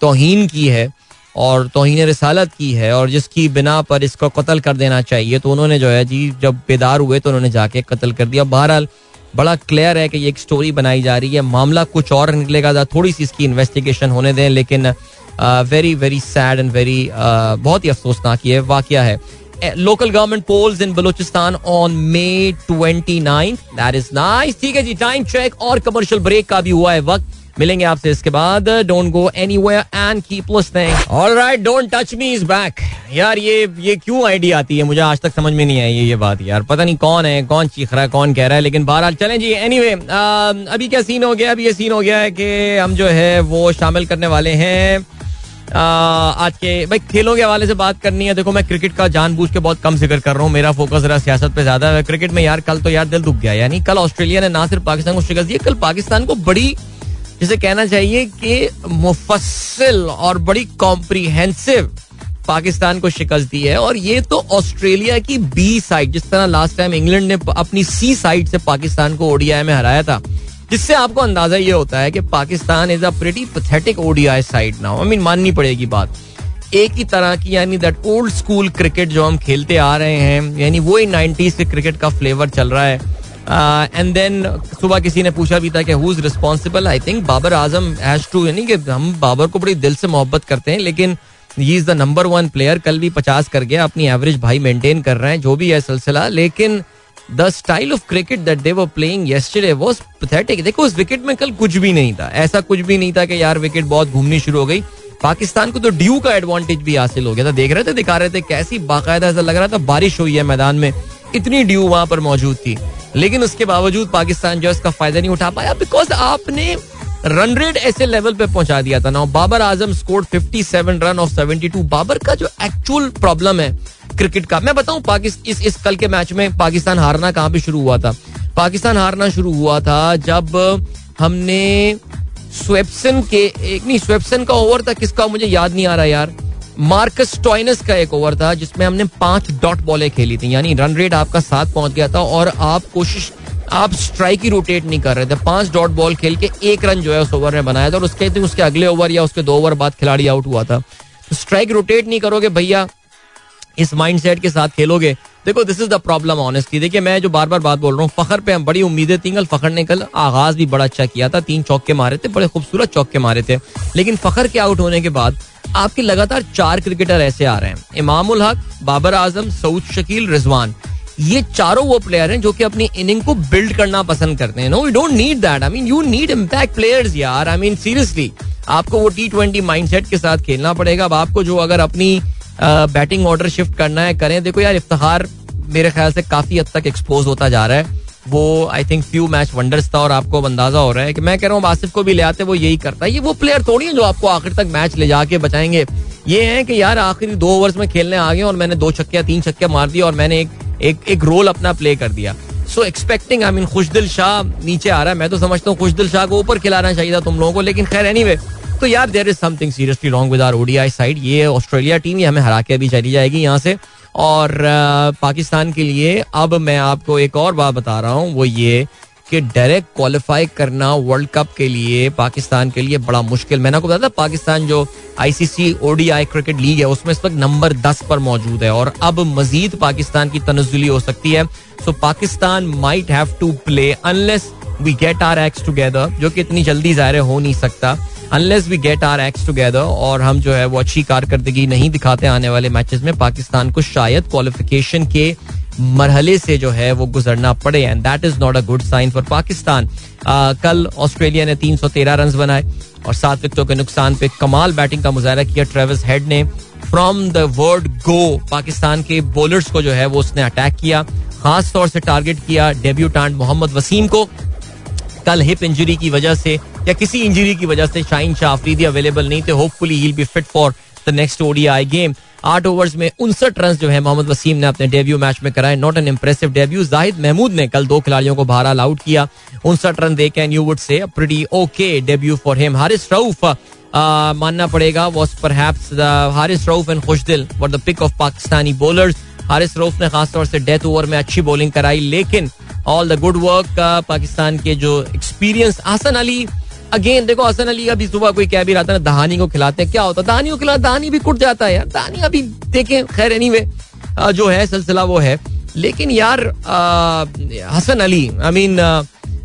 तोहन की है और तोहन रसालत की है और जिसकी बिना पर इसको कत्ल कर देना चाहिए तो उन्होंने जो है जी जब बेदार हुए तो उन्होंने जाके कत्ल कर दिया बहरहाल बड़ा क्लियर है कि ये एक स्टोरी बनाई जा रही है। मामला कुछ और निकलेगा थोड़ी सी इसकी इन्वेस्टिगेशन होने दें, लेकिन very very sad and very बहुत ही अफसोसनाक ये वाक्य है। Local government polls in Balochistan on May twenty nine that is nice ठीक है जी टाइम चेक और कमर्शियल ब्रेक का भी हुआ है वक्त। मिलेंगे आपसे इसके बाद। Don't go anywhere and keep listening don't touch me is back यार ये ये क्यों आइडिया आती है? मुझे आज तक समझ में नहीं आई ये बात यार। पता नहीं कौन है कौन चीख रहा है कौन कह रहा है लेकिन बहरहाल चलें जी। एनीवे anyway, अभी क्या सीन हो गया? अभी ये सीन हो गया है कि हम जो है वो शामिल करने वाले हैं। आज के भाई खेलों के हवाले से बात करनी है। देखो मैं क्रिकेट का जानबूझ के बहुत कम ज़िक्र कर रहा हूँ। मेरा फोकस रहा सियासत पे ज़्यादा। है क्रिकेट में यार कल तो यार दिल दुख गया। यानी कल ऑस्ट्रेलिया ने ना सिर्फ़ पाकिस्तान को शिकस्त दी कल पाकिस्तान को बड़ी जिसे कहना चाहिए कि मुफस्सिल और बड़ी कॉम्प्रीहेंसिव पाकिस्तान को शिकस्त दी है। और ये तो ऑस्ट्रेलिया की बी साइड जिस तरह लास्ट टाइम इंग्लैंड ने अपनी सी साइड से पाकिस्तान को ओडीआई में हराया था, जिससे आपको अंदाज़ा ये होता है कि Pakistan is a pretty pathetic ODI side now I mean माननी पड़ेगी बात। एक ही तरह की, यानी दैट ओल्ड स्कूल क्रिकेट जो हम खेलते आ रहे हैं, यानी वो ही नाइनटीज के क्रिकेट का फ्लेवर चल रहा है। एंड uh, देन सुबह किसी ने पूछा भी था कि who is responsible I think Babar Azam has to यानी कि हम बाबर को बड़ी दिल से मोहब्बत करते हैं लेकिन he is the number one player कल भी पचास कर गया अपनी एवरेज भाई मेंटेन कर रहे हैं जो भी है सिलसिला। लेकिन the style of cricket that they were playing yesterday was pathetic देखो उस विकेट में कल कुछ भी नहीं था। ऐसा कुछ भी नहीं था कि यार विकेट बहुत घूमनी शुरू हो गई। पाकिस्तान को तो ड्यू का एडवांटेज भी हासिल हो गया था। देख रहे थे दिखा रहे थे कैसी बाकायदा ऐसा लग रहा था बारिश हुई है मैदान में। इतनी ड्यू वहाँ पर मौजूद थी। लेकिन उसके बावजूद पाकिस्तान जो इसका फ़ायदा नहीं उठा पाया बिकॉज़ आपने रन रेट ऐसे लेवल पे पहुँचा दिया था। ना Babar Azam score 57 run of 72 Babar का जो एक्चुअल प्रॉब्लम है क्रिकेट का, मैं बताऊँ पाकिस्तान इस इस कल के मैच में पाकिस्तान हारना कहाँ पे शुरू हुआ था? पाकिस्तान हारना शुरू हुआ था जब हमने स्वेप्सन के, एक नहीं स्वेप्सन का ओवर था, किसका मुझे याद नहीं आ रहा यार। मार्कस टॉइनस का एक ओवर था, जिसमें हमने पाँच डॉट बॉलें खेली थी। यानी रन रेट आपका साथ पहुँच गया था और आप कोशिश, आप स्ट्राइक ही रोटेट नहीं कर रहे थे। पाँच डॉट बॉल खेल के एक रन जो है उस ओवर में बनाया था और उसके उसके अगले ओवर या उसके दो ओवर बाद खिलाड़ी आउट हुआ था। तो स्ट्राइक रोटेट नहीं करोगे भैया इस माइंड सेट के साथ खेलोगे? देखो this is the problem honestly देखिए, मैं जो बार बार बात बोल रहा हूँ, फखर पे हम बड़ी उम्मीदें थी कल फखर ने कल आगाज़ भी बड़ा अच्छा किया था, तीन चौके मारे थे, बड़े खूबसूरत चौके मारे थे। लेकिन फखर के आउट होने के बाद आपके लगातार चार क्रिकेटर ऐसे आ रहे हैं। इमाम उल हक, बाबर आज़म, सऊद शकील, रिजवान। ये चारों वो प्लेयर हैं जो कि अपनी इनिंग को बिल्ड करना पसंद करते हैं। No you don't need that I mean you need impact players यार. आई मीन सीरियसली आपको वो टी ट्वेंटी माइंड के साथ खेलना पड़ेगा। अब आपको जो अगर अपनी बैटिंग ऑर्डर शिफ्ट करना है, करें। देखो यार इफ्तार मेरे ख्याल से काफ़ी हद तक एक्सपोज होता जा रहा है। वो I think few match wonders था और आपको अंदाज़ा हो रहा है कि मैं कह रहा हूँ आसिफ को भी ले आते, वो यही करता है। ये वो प्लेयर थोड़ी है जो आपको आखिर तक मैच ले जाके बचाएँगे। ये है कि यार, आखिरी दो ओवर्स में खेलने आ गए और मैंने दो छक्के, तीन छक्के मार दिया और मैंने एक एक एक रोल अपना प्ले कर दिया। So expecting I mean Khushdil Shah नीचे आ रहा है। मैं तो समझता हूँ खुशदिल शाह को ऊपर खिलाना चाहिए था तुम लोगों को, लेकिन खैर एनी तो यार there is something seriously wrong with our ODI side ये ऑस्ट्रेलिया टीम ये हमें हरा के अभी चली जाएगी यहाँ से। और पाकिस्तान के लिए अब मैं आपको एक और बात बता रहा हूँ, वो ये कि डायरेक्ट क्वालिफाई करना वर्ल्ड कप के लिए, पाकिस्तान के लिए बड़ा मुश्किल। मैंने आपको बताया पाकिस्तान जो आईसीसी ओडीआई क्रिकेट लीग है, उसमें इस वक्त नंबर दस पर मौजूद है। और अब मजीद पाकिस्तान की तनजुली हो सकती है। So Pakistan might have to play unless we get our acts together जो कि इतनी जल्दी ज़ाहिर हो नहीं सकता। Unless we get our acts together और हम जो है वो अच्छी कारकर्दगी नहीं दिखाते आने वाले मैचेस में, पाकिस्तान को शायद क्वालिफिकेशन के मरहले से जो है वो गुजरना पड़े। And that is not a good sign for Pakistan. कल ऑस्ट्रेलिया ने 313 रन बनाए और सात विकेटों के नुकसान पे कमाल बैटिंग का मुजाहरा किया ट्रेविस हेड ने। From the word go Pakistan के बॉलर्स को जो है वो उसने अटैक किया। खास तौर से टारगेट किया डेब्यूटांट मोहम्मद वसीम को। कल हिप इंजरी की वजह से या किसी इंजरी की वजह से शाइन शाह अवेलेबल नहीं थे. Hopefully he be fit for the next ODI game आठ ओवर्स में उनसठ रन जो है मोहम्मद वसीम ने अपने डेब्यू मैच में कराए. Not an impressive debut Zahid Mahmood ने कल दो खिलाड़ियों को बहरहाल आउट किया. उनसठ run they can you would say okay debut for him Haris Rauf मानना पड़ेगा वॉज़ पर Haris Rauf and Khushdil for the pick of Pakistani bowlers Haris Rauf ने खासतौर से डेथ ओवर में अच्छी बॉलिंग कराई, लेकिन all the good work Pakistan के जो एक्सपीरियंस आसन अली अगेन देखो हसन अली अभी सुबह कोई कह भी रहा था ना, दहानी को खिलाते हैं। क्या होता? है दहानी को खिला, दहानी भी कुट जाता है यार। दहानी अभी देखें, खैर एनी वे जो है, सिलसिला वो है। लेकिन यार हसन अली आई मीन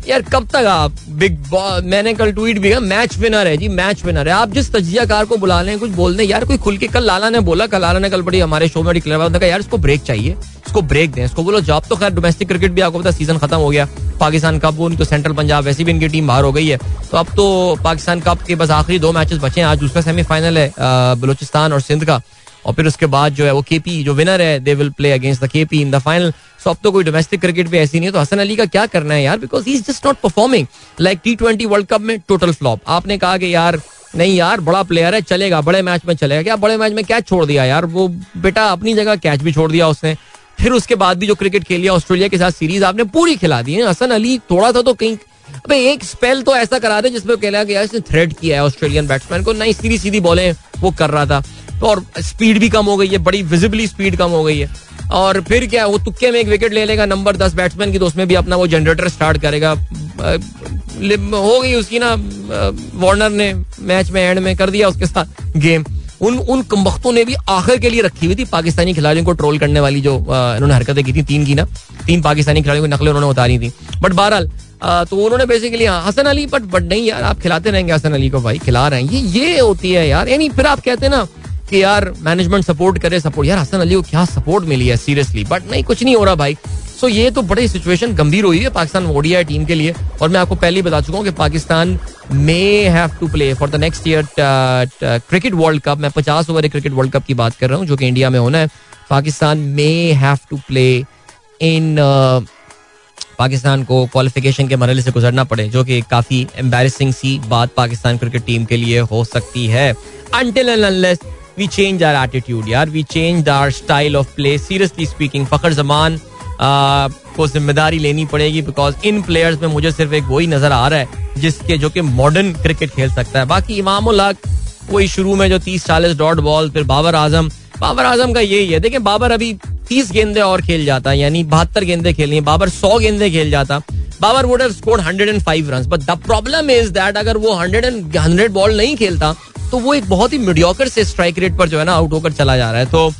यार, कब तक आप बिग मैंने कल ट्वीट भी किया मैच विनर है जी मैच विनर है। आप जिस तजियाकार को बुला लें, कुछ बोल दें, यार, कोई खुल के, कल लाला ने बोला, कल लाला ने कल बड़ी हमारे शो में डिक्लेयर कहा, यार, इसको ब्रेक चाहिए, इसको ब्रेक दें, इसको बोलो जॉब तो खैर डोमेस्टिक क्रिकेट भी आपको पता सीज़न खत्म हो गया, पाकिस्तान कप वो तो सेंट्रल पंजाब, वैसे भी इनकी टीम बाहर हो गई है। तो अब तो पाकिस्तान कप के बस आखिरी दो मैचेस बचे हैं, आज दूसरा सेमीफाइनल है बलूचिस्तान और सिंध का। और फिर उसके बाद जो है वो केपी जो विनर है they will play against the KP in the final so अब तो कोई डोमेस्टिक क्रिकेट भी ऐसी नहीं है तो हसन अली का क्या करना है यार? Because he is just not performing like T twenty world cup में टोटल फ्लॉप आपने कहा कि यार, नहीं यार, बड़ा प्लेयर है, चलेगा, बड़े मैच में चलेगा। क्या बड़े मैच में कैच छोड़ दिया यार? वो बेटा अपनी जगह कैच भी छोड़ दिया उसने। फिर उसके बाद भी जो क्रिकेट खेली ऑस्ट्रेलिया के साथ सीरीज़ आपने पूरी खिला दी है। हसन अली थोड़ा सा तो कहीं, अबे एक स्पेल तो ऐसा करा दे जिसमें कहला कि यार, इसने थ्रेड किया है ऑस्ट्रेलियन बैट्समैन को। नहीं सीधी सीधी बॉलें वो कर रहा था। और स्पीड भी कम हो गई है बड़ी विजिबली स्पीड कम हो गई है। और फिर क्या वो तुक्के में एक विकेट ले लेगा नंबर दस बैट्समैन की तो उसमें भी अपना वो जनरेटर स्टार्ट करेगा। हो गई उसकी ना वार्नर ने मैच में एंड में कर दिया उसके साथ गेम उन उन कमबख्तों ने भी आखिर के लिए रखी हुई थी पाकिस्तानी खिलाड़ियों को ट्रोल करने वाली जो इन्होंने हरकतें की थी तीन की ना तीन पाकिस्तानी खिलाड़ियों की नकलें उन्होंने उतारी थी। बट बहरहाल तो उन्होंने बेसिकली हाँ, हसन अली बट बट नहीं यार आप खिलाते रहेंगे हसन अली को भाई खिला रहे हैं। ये ये होती है यार यानी फिर आप कहते हैं ना कि यार मैनेजमेंट सपोर्ट करे सपोर्ट यार, हसन अली को क्या सपोर्ट मिली है सीरियसली बट नहीं, कुछ नहीं हो रहा भाई। सो ये तो बड़ी सिचुएशन गंभीर हुई है पाकिस्तान ओडीआई टीम के लिए। और मैं आपको पहले ही बता चुका हूँ कि Pakistan may have to play for the next year cricket world cup मैं पचास ओवर क्रिकेट वर्ल्ड कप की बात कर रहा हूँ, जो कि इंडिया में होना है। Pakistan may have to play in Pakistan को क्वालिफिकेशन के मरहले से गुजरना पड़े, जो कि काफ़ी एम्बेसिंग सी बात पाकिस्तान क्रिकेट टीम के लिए हो सकती है। वी चेंज आर एटीट्यूड यार we change our style of play seriously speaking Fakhar Zaman को ज़िम्मेदारी लेनी पड़ेगी बिकॉज़ इन प्लेयर्स में मुझे सिर्फ़ एक वही नज़र आ रहा है, जिसके जो कि मॉडर्न क्रिकेट खेल सकता है। बाकी इमाम वही शुरू में जो तीस चालीस डॉट बॉल फिर बाबर आज़म। बाबर आज़म का यही है। देखिए बाबर अभी तीस गेंदे और खेल जाता है, यानी बहत्तर गेंदे खेलनी है, बाबर सौ गेंदे खेल जाता। Babar would have scored 105 runs but the problem is that अगर वो 100 एंड 100 बॉल नहीं खेलता तो वो एक बहुत ही मीडियोकर से स्ट्राइक रेट पर जो है ना आउट होकर चला जा रहा है। तो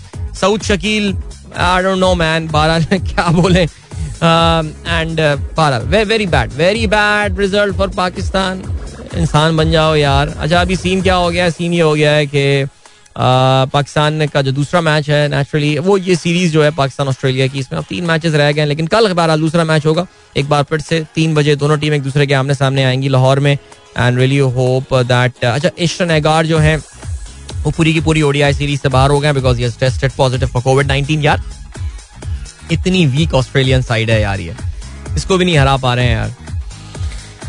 Saud Shakeel I don't know man बारह क्या बोले? एंड बारह very bad very bad result for Pakistan इंसान बन जाओ यार। अच्छा अभी सीन क्या हो गया? सीन ये हो गया है कि पाकिस्तान का जो दूसरा मैच है नेचुरली वो ये सीरीज़ जो है पाकिस्तान ऑस्ट्रेलिया की, इसमें अब तीन मैचेस रह गए लेकिन कल बहरहाल दूसरा मैच होगा। एक बार फिर से तीन बजे दोनों टीम एक दूसरे के आमने सामने आएँगी लाहौर में। एंड रियली होप दैट अच्छा ईस्टर्न एगार जो है, वो पूरी की पूरी ओडीआई सीरीज़ से बाहर हो गए बिकॉज़ ये tested positive for COVID nineteen यार, इतनी वीक ऑस्ट्रेलियन साइड है यार ये। इसको भी नहीं हरा पा रहे हैं यार।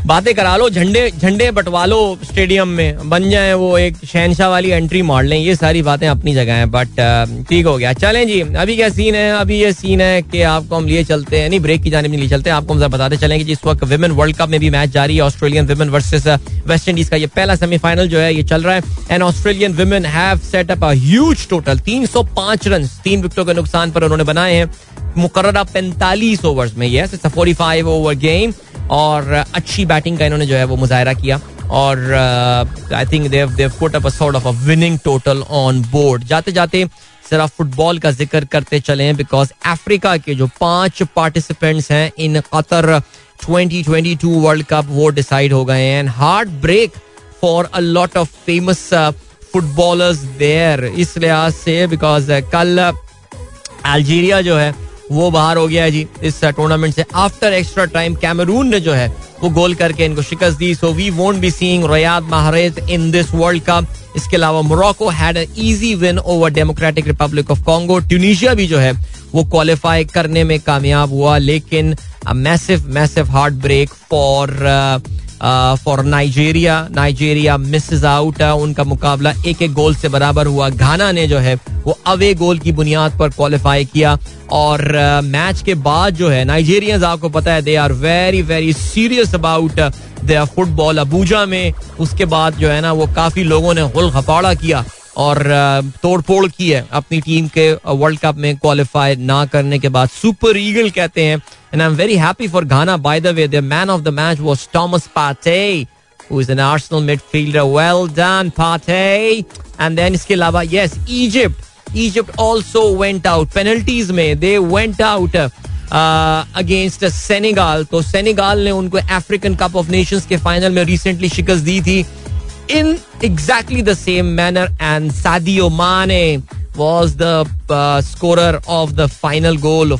बातें करा लो, झंडे झंडे बटवा लो स्टेडियम में। बन जाए वो एक शहनशाह वाली एंट्री मार लें, ये सारी बातें अपनी जगह हैं बट ठीक हो गया। चलें जी, अभी क्या सीन है? अभी ये सीन है कि आपको हम लिए चलते हैं, नहीं ब्रेक की जाने में लिए चलते हैं आपको हम बताते चलें कि जिस वक्त विमेन वर्ल्ड कप में भी मैच जारी है Australian women versus West Indies का ये पहला सेमीफाइनल जो है, ये चल रहा है। And Australian women have set up huge total तीन सौ पाँच रन तीन विकेटों के नुकसान पर उन्होंने बनाए हैं। मुकर्रा पैंतालीस ओवर्स में yes it's forty five over game और अच्छी बैटिंग का इन्होंने जो है वो मुजाहरा किया। और I think they've they've put up sort of a winning total on board जाते जाते जरा फुटबॉल का ज़िक्र करते चले बिकॉज़ अफ्रीका के जो पाँच पार्टिसिपेंट्स हैं, इन कतर 2022 वर्ल्ड कप वो डिसाइड हो गए हैं। Hard break for a lot of famous footballers there इस लिहाज से बिकॉज़ कल अल्जीरिया जो है वो बाहर हो गया है जी, इस टूर्नामेंट से। आफ्टर एक्स्ट्रा टाइम कैमरून ने जो है, वो गोल करके इनको शिकस्त दी। So we won't be seeing Riyad Mahrez in this world cup इसके अलावा Morocco had easy win over Democratic Republic of Congo Tunisia भी जो है, वो क्वालिफाई करने में कामयाब हुआ, लेकिन massive massive heart break for for Nigeria Nigeria miss out उनका मुकाबला एक एक गोल से बराबर हुआ। घाना ने जो है, वो अवे गोल की बुनियाद पर क्वालिफाई किया। और मैच के बाद जो है नाइजेरियंस आपको पता है they are very very serious about the football Abuja में उसके बाद जो है ना, वो काफ़ी लोगों ने गुल खपाड़ा किया और तोड़ फोड़ की है। अपनी टीम के वर्ल्ड कप में क्वालिफाई ना करने के बाद सुपर ईगल कहते हैं। And I am very happy for Ghana by the way the man of the match was Thomas Partey who is an Arsenal midfielder. Well done, Partey. And then इसके अलावा yes, Egypt. Egypt also went out. Penalties में they went out. Against Senegal तो सेनेगाल ने उनको अफ्रीकन कप ऑफ नेशंस के फाइनल में रिसेंटली शिकस्त दी थी in exactly the same manner and Sadio Mane was the uh, scorer of the final goal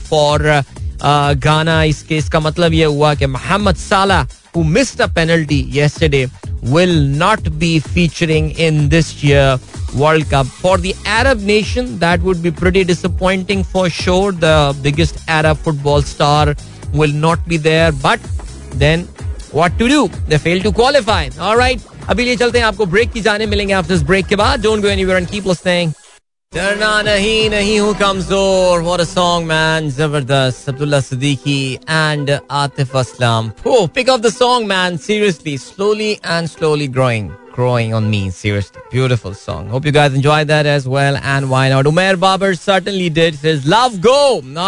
uh, इसके इसका मतलब ये हुआ कि मोहम्मद साला missed a penalty yesterday will not be featuring in this year World Cup. For the Arab nation, that would be pretty disappointing for sure. The biggest Arab football star will not be there. But then what to do? They failed to qualify. All right. अभी लिए चलते हैं आपको ब्रेक की जाने मिलेंगे आफ्टर दिस ब्रेक के बाद don't go anywhere and keep listening डरना नहीं नहीं हूँ कमजोर व्हाट अ सॉन्ग मैन जबरदस्त Abdullah Siddiqui and Atif Aslam oh pick up the song man seriously slowly and slowly growing growing on me seriously beautiful song hope you guys enjoyed that as well and why not Umair Babar certainly did says love go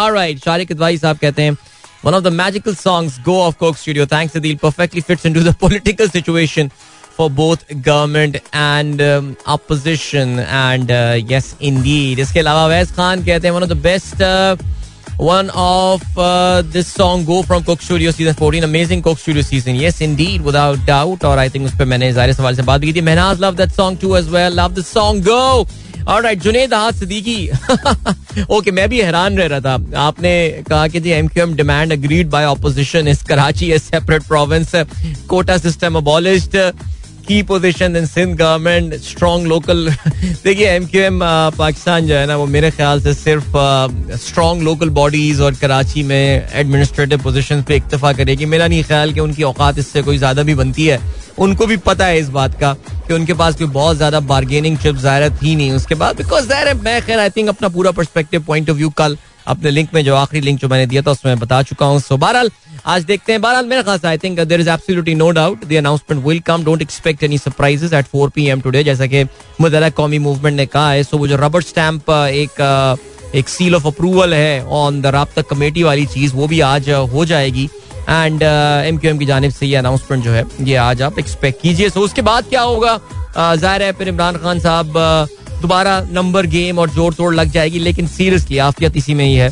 all right Sharik Advai साहब कहते हैं one of the magical songs go of Coke Studio thanks Adil perfectly fits into the political situation for both government and um, opposition and uh, yes indeed इसके अलावा वैस खान कहते हैं one of the best uh, one of uh, this song go from Coke Studio season 14 amazing Coke Studio season yes indeed without doubt और I think उस पर मैंने जाहिर सवाल से बात की थी Mahnaz love that song too as well love the song go Alright, Junaid हाथ सिद्दीकी ओके मैं भी हैरान रह रहा था आपने कहा कि जी MQM demand agreed by opposition इस Karachi a separate province quota system abolished की position in Sindh government strong local देखिए एम क्यू एम पाकिस्तान जो है ना वो मेरे ख्याल से सिर्फ़ स्ट्रॉन्ग लोकल बॉडीज और कराची में एडमिनिस्ट्रेटिव पोजीशन पे इक्तफा करेगी मेरा नहीं ख्याल कि उनकी औकात इससे कोई ज़्यादा भी बनती है उनको भी पता है इस बात का कि उनके पास कोई बहुत ज़्यादा बार्गेनिंग चिप ज़ाहिर थी नहीं उसके बाद बिकॉज़ ज़ाहिर है मैं खैर आई थिंक अपना पूरा परस्पेक्टिव पॉइंट ऑफ़ व्यू कल अपने लिंक में जो आखिरी लिंक जो मैंने दिया था, उसमें बता चुका हूँ। सो बहरहाल, आज देखते हैं। बहरहाल, मेरे खास I think there is absolutely no doubt the announcement will come don't expect any surprises at 4 PM today जैसा कि मुदला कौमी मूवमेंट ने कहा है सो वो जो रबर स्टैंप एक एक सील ऑफ़ अप्रूवल है ऑन द राबता कमेटी वाली चीज़, वो भी आज हो जाएगी। एंड एम क्यू एम की जानब से ये अनाउंसमेंट जो है, ये आज आप एक्सपेक्ट कीजिए। सो उसके बाद क्या होगा? ज़ाहिर है, फिर इमरान खान साहब दोबारा नंबर गेम और जोड़ तोड़ लग जाएगी लेकिन सीरियसली आफियत इसी में ही है।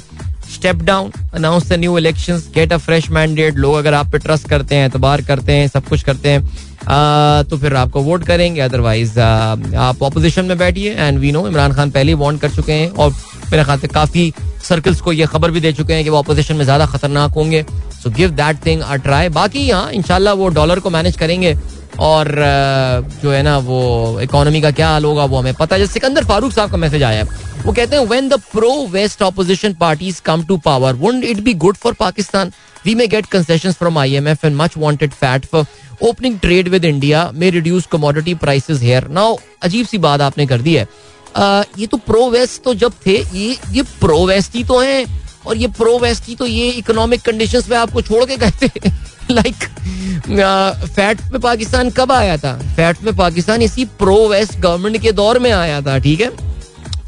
Step down announce the new election get a fresh mandate लोग अगर आप पे ट्रस्ट करते हैं एतबार करते हैं सब कुछ करते हैं आ, तो फिर आपको वोट करेंगे। अदरवाइज़ आप ऑपोजिशन में बैठिए। And we know Imran Khan पहले वॉन्ट कर चुके हैं और मेरे ख्याल से काफ़ी सर्कल्स को ये खबर भी दे चुके हैं कि वो अपोजिशन में ज़्यादा खतरनाक होंगे। So give that thing a try बाकी यहाँ इनशाला वो डॉलर को मैनेज करेंगे। और जो है ना वो इकोनॉमी का क्या हाल होगा वो हमें पता है। सिकंदर फारूक साहब का मैसेज आया है। वो कहते हैं when the pro west opposition parties come to power would it be good for Pakistan we may get concessions from IMF and much wanted fat for opening trade with India may reduce commodity prices here now अजीब सी बात आपने कर दी है। आ, ये तो प्रो वेस्ट तो जब थे ये ये प्रो वेस्ट ही तो हैं और ये प्रो वेस्ट ही तो ये इकोनॉमिक कंडीशंस में आपको छोड़ के गए थे। लाइक फैट में पाकिस्तान कब आया था? फैट में पाकिस्तान इसी प्रो वेस्ट गवर्नमेंट के दौर में आया था, ठीक है?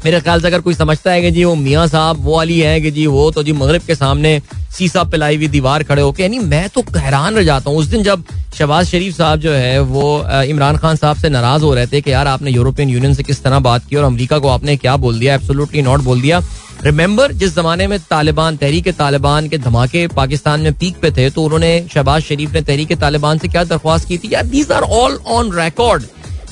मेरे ख्याल से अगर कोई समझता है कि जी वो मियाँ साहब, वो वाली है कि जी वो तो जी मगरब के सामने सीसा पिलाई हुई दीवार खड़े होके, यानी मैं तो हैरान रह जाता हूँ। उस दिन जब शहबाज शरीफ साहब जो है, वो इमरान खान साहब से नाराज़ हो रहे थे कि यार आपने यूरोपियन यूनियन से किस तरह बात की और अमरीका को आपने क्या बोल दिया? एब्सोल्युटली नॉट बोल दिया। रिमेंबर जिस जमाने में तालिबान तहरीक तालिबान के धमाके पाकिस्तान में पीक पे थे तो उन्होंने शहबाज शरीफ ने तहरीक तालिबान से क्या दरख्वास्त की थी? यार these are all on record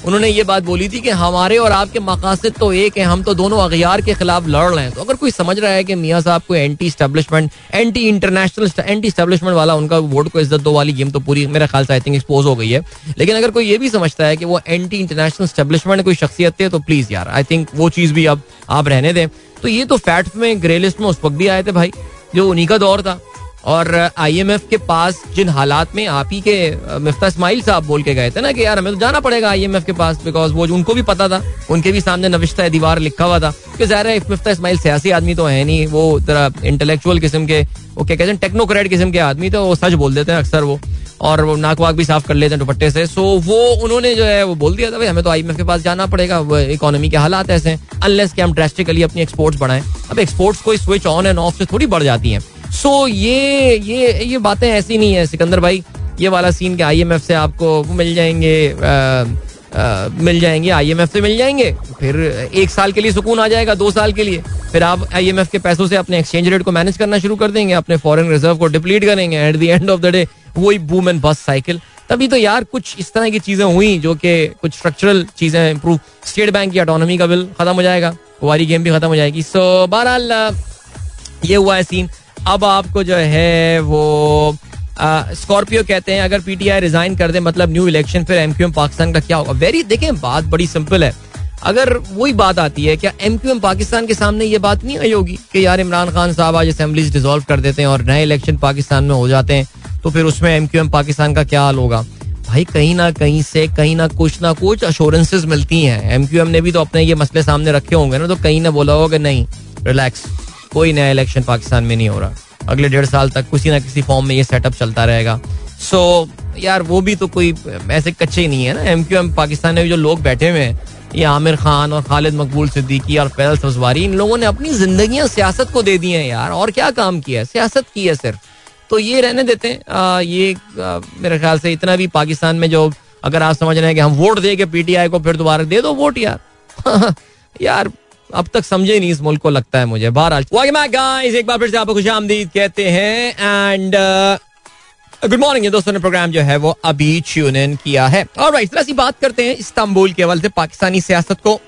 उन्होंने ये बात बोली थी कि हमारे और आपके मकासद तो एक है, हम तो दोनों अगयार के खिलाफ लड़ रहे हैं। तो अगर कोई समझ रहा है कि मियाँ साहब को anti establishment anti international anti establishment वाला उनका वोट को इज़्ज़त दो वाली गेम तो पूरी, मेरे ख्याल से आई थिंक एक्सपोज हो गई है। लेकिन अगर कोई ये भी समझता है कि वो एंटी इंटरनेशनल स्टेब्लिशमेंट कोई शख्सियत है तो प्लीज़ यार आई थिंक वो चीज़ भी अब आप रहने दें। तो ये तो फैट में ग्रे लिस्ट में उस वक्त भी आए थे भाई, जो उन्हीं का दौर था। और आईएमएफ के पास जिन हालात में आप ही के मिफ्ता इस्माइल साहब बोल के गए थे ना कि यार हमें तो जाना पड़ेगा आईएमएफ के पास बिकॉज़ वो उनको भी पता था, उनके भी सामने नविश्ता दीवार लिखा हुआ था। कि ज़ाहिर है, मिफ्ता इस्माइल सियासी आदमी तो है नहीं, वो तरह इंटेलेक्चुअल किस्म के, वो क्या कहते हैं टेक्नोक्रेट किस्म के आदमी तो वो सच बोल देते हैं अक्सर वो। और नाक वाक भी साफ़ कर लेते हैं दुपट्टे से। सो वो उन्होंने जो है, वो बोल दिया था, भाई, हमें तो आईएमएफ के पास जाना पड़ेगा इकोनॉमी के हालात ऐसे अनलेस कि हम ड्रेस्टिकली अपनी एक्सपोर्ट्स बढ़ाएँ। अब एक्सपोर्ट्स कोई स्विच ऑन एंड ऑफ़ से थोड़ी बढ़ जाती हैं। सो ये ये ये बातें ऐसी नहीं है, सिकंदर भाई, ये वाला सीन के आईएमएफ से आपको मिल जाएँगे मिल जाएँगे आईएमएफ से मिल जाएँगे। फिर एक साल के लिए सुकून आ जाएगा, दो साल के लिए। फिर आप आईएमएफ के पैसों से अपने एक्सचेंज रेट को मैनेज करना शुरू कर देंगे, अपने फॉरेन रिज़र्व को डिप्लीट करेंगे at the end of the day वही बूम एंड बस साइकिल तभी तो यार कुछ इस तरह की चीज़ें हुई जो कि कुछ स्ट्रक्चरल चीज़ें इंप्रूव स्टेट बैंक की ऑटोनॉमी का बिल खत्म हो जाएगा कुमारी गेम भी खत्म हो जाएगी। सो बहरहाल, ये हुआ है सीन अब आपको जो है वो स्कॉर्पियो कहते हैं, अगर पीटीआई रिजाइन कर दे मतलब न्यू इलेक्शन, फिर एमक्यूएम पाकिस्तान का क्या होगा? वेरी देखें बात बड़ी सिंपल है। अगर वही बात आती है, क्या एमक्यूएम पाकिस्तान के सामने ये बात नहीं आई होगी कि यार इमरान खान साहब आज असेंबलीज डिसॉल्व कर देते हैं और नए इलेक्शन पाकिस्तान में हो जाते हैं तो फिर उसमें एमक्यूएम पाकिस्तान का क्या हाल होगा? भाई, कहीं ना कहीं से, कहीं ना कुछ ना कुछ अश्योरेंसेज मिलती हैं। एमक्यूएम ने भी तो अपने ये मसले सामने रखे होंगे ना तो कहीं ना बोला होगा नहीं रिलैक्स कोई नया इलेक्शन पाकिस्तान में नहीं हो रहा। अगले डेढ़ साल तक किसी ना किसी फॉर्म में ये सेटअप चलता रहेगा। सो so, यार वो भी तो कोई ऐसे कच्चे ही नहीं है ना। एम क्यू एम पाकिस्तान में जो लोग बैठे हुए हैं ये आमिर खान और खालिद मकबूल सिद्दीकी और फैजल सवारी इन लोगों ने अपनी जिंदगियाँ सियासत को दे दी हैं यार। और क्या काम किया है? सियासत की है सिर्फ़। तो ये रहने देते हैं। आ, ये आ, मेरे ख्याल से इतना भी पाकिस्तान में जो अगर आप समझ रहे हैं कि हम वोट दे के पीटीआई को फिर दोबारा दे दो वोट यार। यार अब तक समझे नहीं इस मुल्क को, लगता है मुझे। बहरहाल। गाइस एक बार फिर से आपको खुश आमदीद कहते हैं। एंड गुड मॉर्निंग दोस्तों ने प्रोग्राम जो है वो अभी ट्यून इन किया है। और इस तरह से बात करते हैं इस्तांबुल के हवाले से, पाकिस्तानी सियासत को।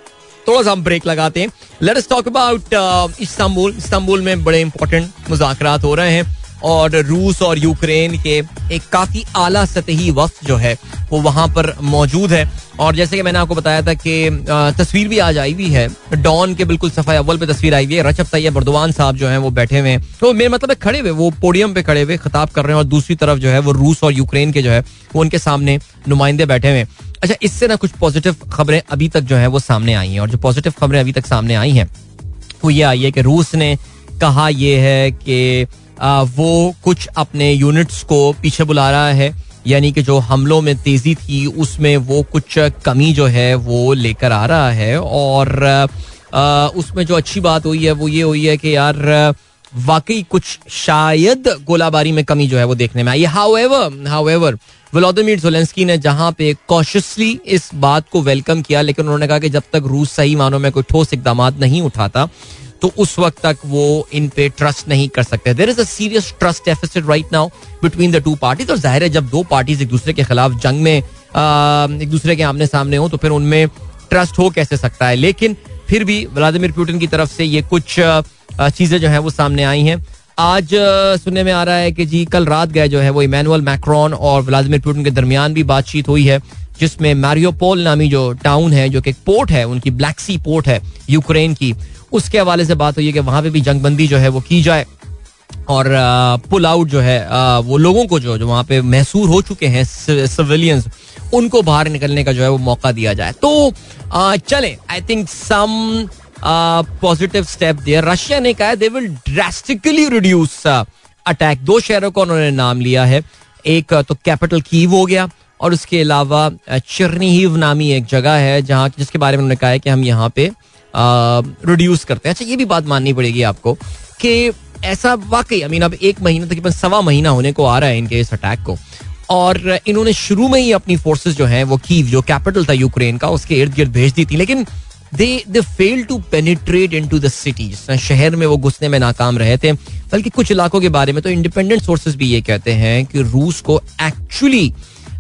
थोड़ा सा हम ब्रेक लगाते हैं। Let us talk about Istanbul. Istanbul में बड़े इंपॉर्टेंट मुजाकरात हो रहे हैं। और रूस और यूक्रेन के एक काफ़ी आला सतही वक्त जो है वो वहाँ पर मौजूद है। और जैसे कि मैंने आपको बताया था कि तस्वीर भी आज आई हुई है। डॉन के बिल्कुल सफ़ाई अव्वल पे तस्वीर आई हुई है। रचब तैयब बर्दवान साहब जो है वो बैठे हुए हैं। तो मेरे मतलब है खड़े हुए, वो पोडियम पे खड़े हुए, खिताब कर रहे हैं। और दूसरी तरफ़ जो है वो रूस और यूक्रेन के जो है, वो उनके सामने नुमाइंदे बैठे हुए अच्छा इससे ना कुछ पॉजिटिव खबरें अभी तक जो है वो सामने आई हैं। और जो पॉजिटिव खबरें अभी तक सामने आई हैं, वो ये आई है कि रूस ने कहा यह है कि वो कुछ अपने यूनिट्स को पीछे बुला रहा है। यानी कि जो हमलों में तेज़ी थी, उसमें वो कुछ कमी जो है, वो लेकर आ रहा है। और उसमें जो अच्छी बात हुई है, वो ये हुई है कि यार, वाकई कुछ शायद गोलाबारी में कमी जो है वो देखने में आई however however Vladimir Zelensky ने जहाँ पे कॉशियसली इस बात को वेलकम किया, लेकिन उन्होंने कहा कि जब तक रूस सही मानों में कोई ठोस इकदाम नहीं उठाता तो उस वक्त तक वो इन पे ट्रस्ट नहीं कर सकते। There is a serious trust deficit right now between the two party तो ज़ाहिर है जब दो पार्टीज़ एक दूसरे के खिलाफ जंग में एक दूसरे के आमने सामने हो तो फिर उनमें ट्रस्ट हो कैसे सकता है। लेकिन फिर भी व्लादिमिर पुतिन की तरफ़ से ये कुछ चीज़ें जो है वो सामने आई हैं। आज सुनने में आ रहा है कि जी कल रात गए जो है वो इमानुअल मैक्रॉन और व्लादिमिर पुतिन के दरमियान भी बातचीत हुई है, जिसमें मैरियोपोल नामी जो टाउन है, जो कि पोर्ट है, उनकी ब्लैक सी पोर्ट है यूक्रेन की। उसके हवाले से बात हुई है कि वहाँ पे भी जंगबंदी जो है वो की जाए और पुल आउट जो है वो लोगों को जो जो वहाँ पे महसूर हो चुके हैं सिविलियंस उनको बाहर निकलने का जो है वो मौका दिया जाए। तो चले I think some positive step दिया रशिया ने कहा they will drastically reduce attack दो शहरों का उन्होंने नाम लिया है। एक तो कैपिटल कीव हो गया और उसके अलावा चिरनीव नामी एक जगह है जहाँ, जिसके बारे में उन्होंने कहा है कि हम यहाँ पे रिड्यूस करते हैं। अच्छा ये भी बात माननी पड़ेगी आपको कि ऐसा वाकई आई मीन अब एक महीना, तकरीबन सवा महीना होने को आ रहा है इनके इस अटैक को। और इन्होंने शुरू में ही अपनी फोर्सेस जो हैं, वो कीव जो कैपिटल था यूक्रेन का, उसके इर्द गिर्द भेज दी थी। लेकिन they they fail to penetrate into the cities शहर में वो घुसने में नाकाम रहे थे। बल्कि कुछ इलाकों के बारे में तो इंडिपेंडेंट सोर्सेज भी ये कहते हैं कि रूस को एक्चुअली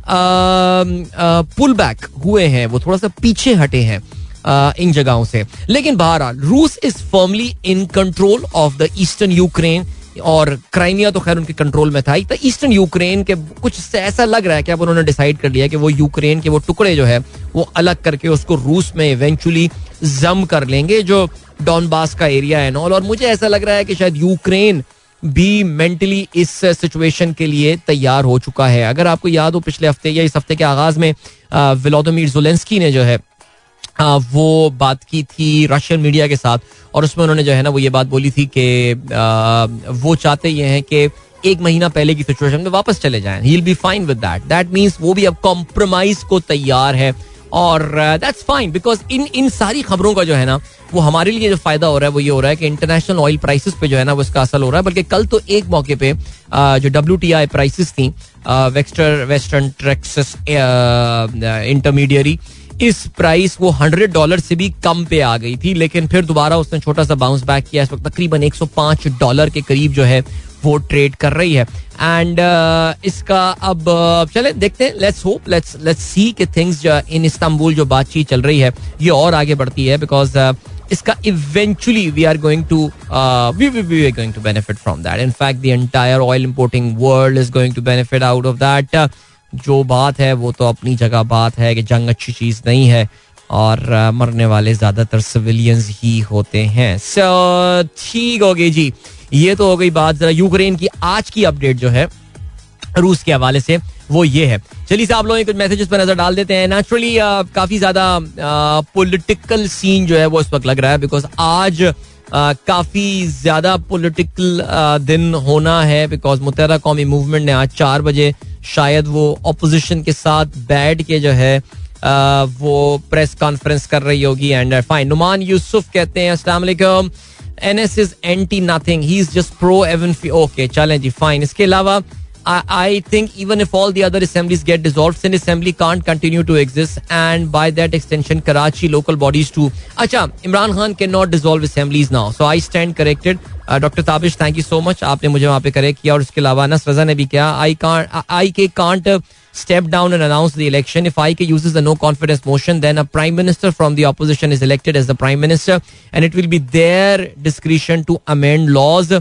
पुल बैक हुए हैं। वो थोड़ा सा पीछे हटे हैं। इन जगहों से। लेकिन बहरहाल, रूस is firmly in control of the eastern Ukraine और क्राइमिया तो खैर उनके कंट्रोल में था तो ईस्टर्न यूक्रेन के कुछ ऐसा लग रहा है कि अब उन्होंने डिसाइड कर लिया कि वो यूक्रेन के वो टुकड़े जो है, वो अलग करके उसको रूस में इवेंचुअली जम कर लेंगे, जो डॉनबास का एरिया है नॉल और मुझे ऐसा लग रहा है कि शायद यूक्रेन भी मेंटली इस सिचुएशन के लिए तैयार हो चुका है। अगर आपको याद हो, पिछले हफ़्ते या इस हफ़्ते के आगाज़ में विलोदमीर जुलेंस्की ने जो है वो बात की थी रशियन मीडिया के साथ और उसमें उन्होंने जो है ना वो ये बात बोली थी कि वो चाहते ये हैं कि एक महीना पहले की सिचुएशन में वापस चले जाएँ। He be fine with that that means वो भी अब कॉम्प्रोमाइज को तैयार है और दैट्स फाइन बिकॉज़ इन इन सारी खबरों का जो है ना, वो हमारे लिए जो फ़ायदा हो रहा है, वो ये हो रहा है कि इंटरनेशनल ऑयल प्राइसेस पे जो है ना वो इसका असर हो रहा है। बल्कि कल तो एक मौके पे जो डब्ल्यू टी आई प्राइसिस थी वेस्टर वेस्टर्न ट्रेक्सिस इंटरमीडियरी इस प्राइस वो हंड्रेड डॉलर से भी कम पे आ गई थी लेकिन फिर दोबारा उसने छोटा सा बाउंस बैक किया। इस वक्त तकरीबन 105 डॉलर के करीब जो है वो ट्रेड कर रही है। एंड uh, इसका अब uh, चले देखते हैं। Let's hope let's let's see के थिंग्स इन इस्तांबुल जो बातचीत चल रही है ये और आगे बढ़ती है बिकॉज़ uh, इसका eventually we are going to we we are going to benefit from that in fact the entire oil importing world is going to benefit out of that जो बात है वो तो अपनी जगह बात है कि जंग अच्छी चीज़ नहीं है और मरने वाले ज़्यादातर सिविलियंस ही होते हैं। सो ठीक हो गई जी। ये तो हो गई बात जरा यूक्रेन की। आज की अपडेट जो है रूस के हवाले से वो ये है। चलिए आप लोगों कुछ मैसेजेस पर नज़र डाल देते हैं। नेचुरली काफ़ी ज़्यादा पॉलिटिकल सीन जो है वो इस वक्त लग रहा है बिकॉज़ आज uh, काफ़ी ज़्यादा पॉलिटिकल दिन होना है बिकॉज़ मुतहरा कौमी मूवमेंट ने आज चार बजे शायद वो अपोजिशन के साथ बैठ के जो है वो प्रेस कॉन्फ्रेंस कर रही होगी एंड फाइन नुमान यूसुफ कहते हैं Aslam N S is anti nothing he is just pro even okay चलें जी फाइन इसके अलावा I think even if all the other assemblies get dissolved, Sin Assembly can't continue to exist, and by that extension, Karachi local bodies too. Acha, Imran Khan cannot dissolve assemblies now, so I stand corrected. Doctor Tabish thank you so much आपने मुझे वहां पे करेक्ट किया और उसके अलावा नस रजा ने भी किया आई कांट आई के can't step down and announce the election. If IK uses the no confidence motion, then a prime minister from the opposition is elected as the prime minister, and it will be their discretion to amend laws.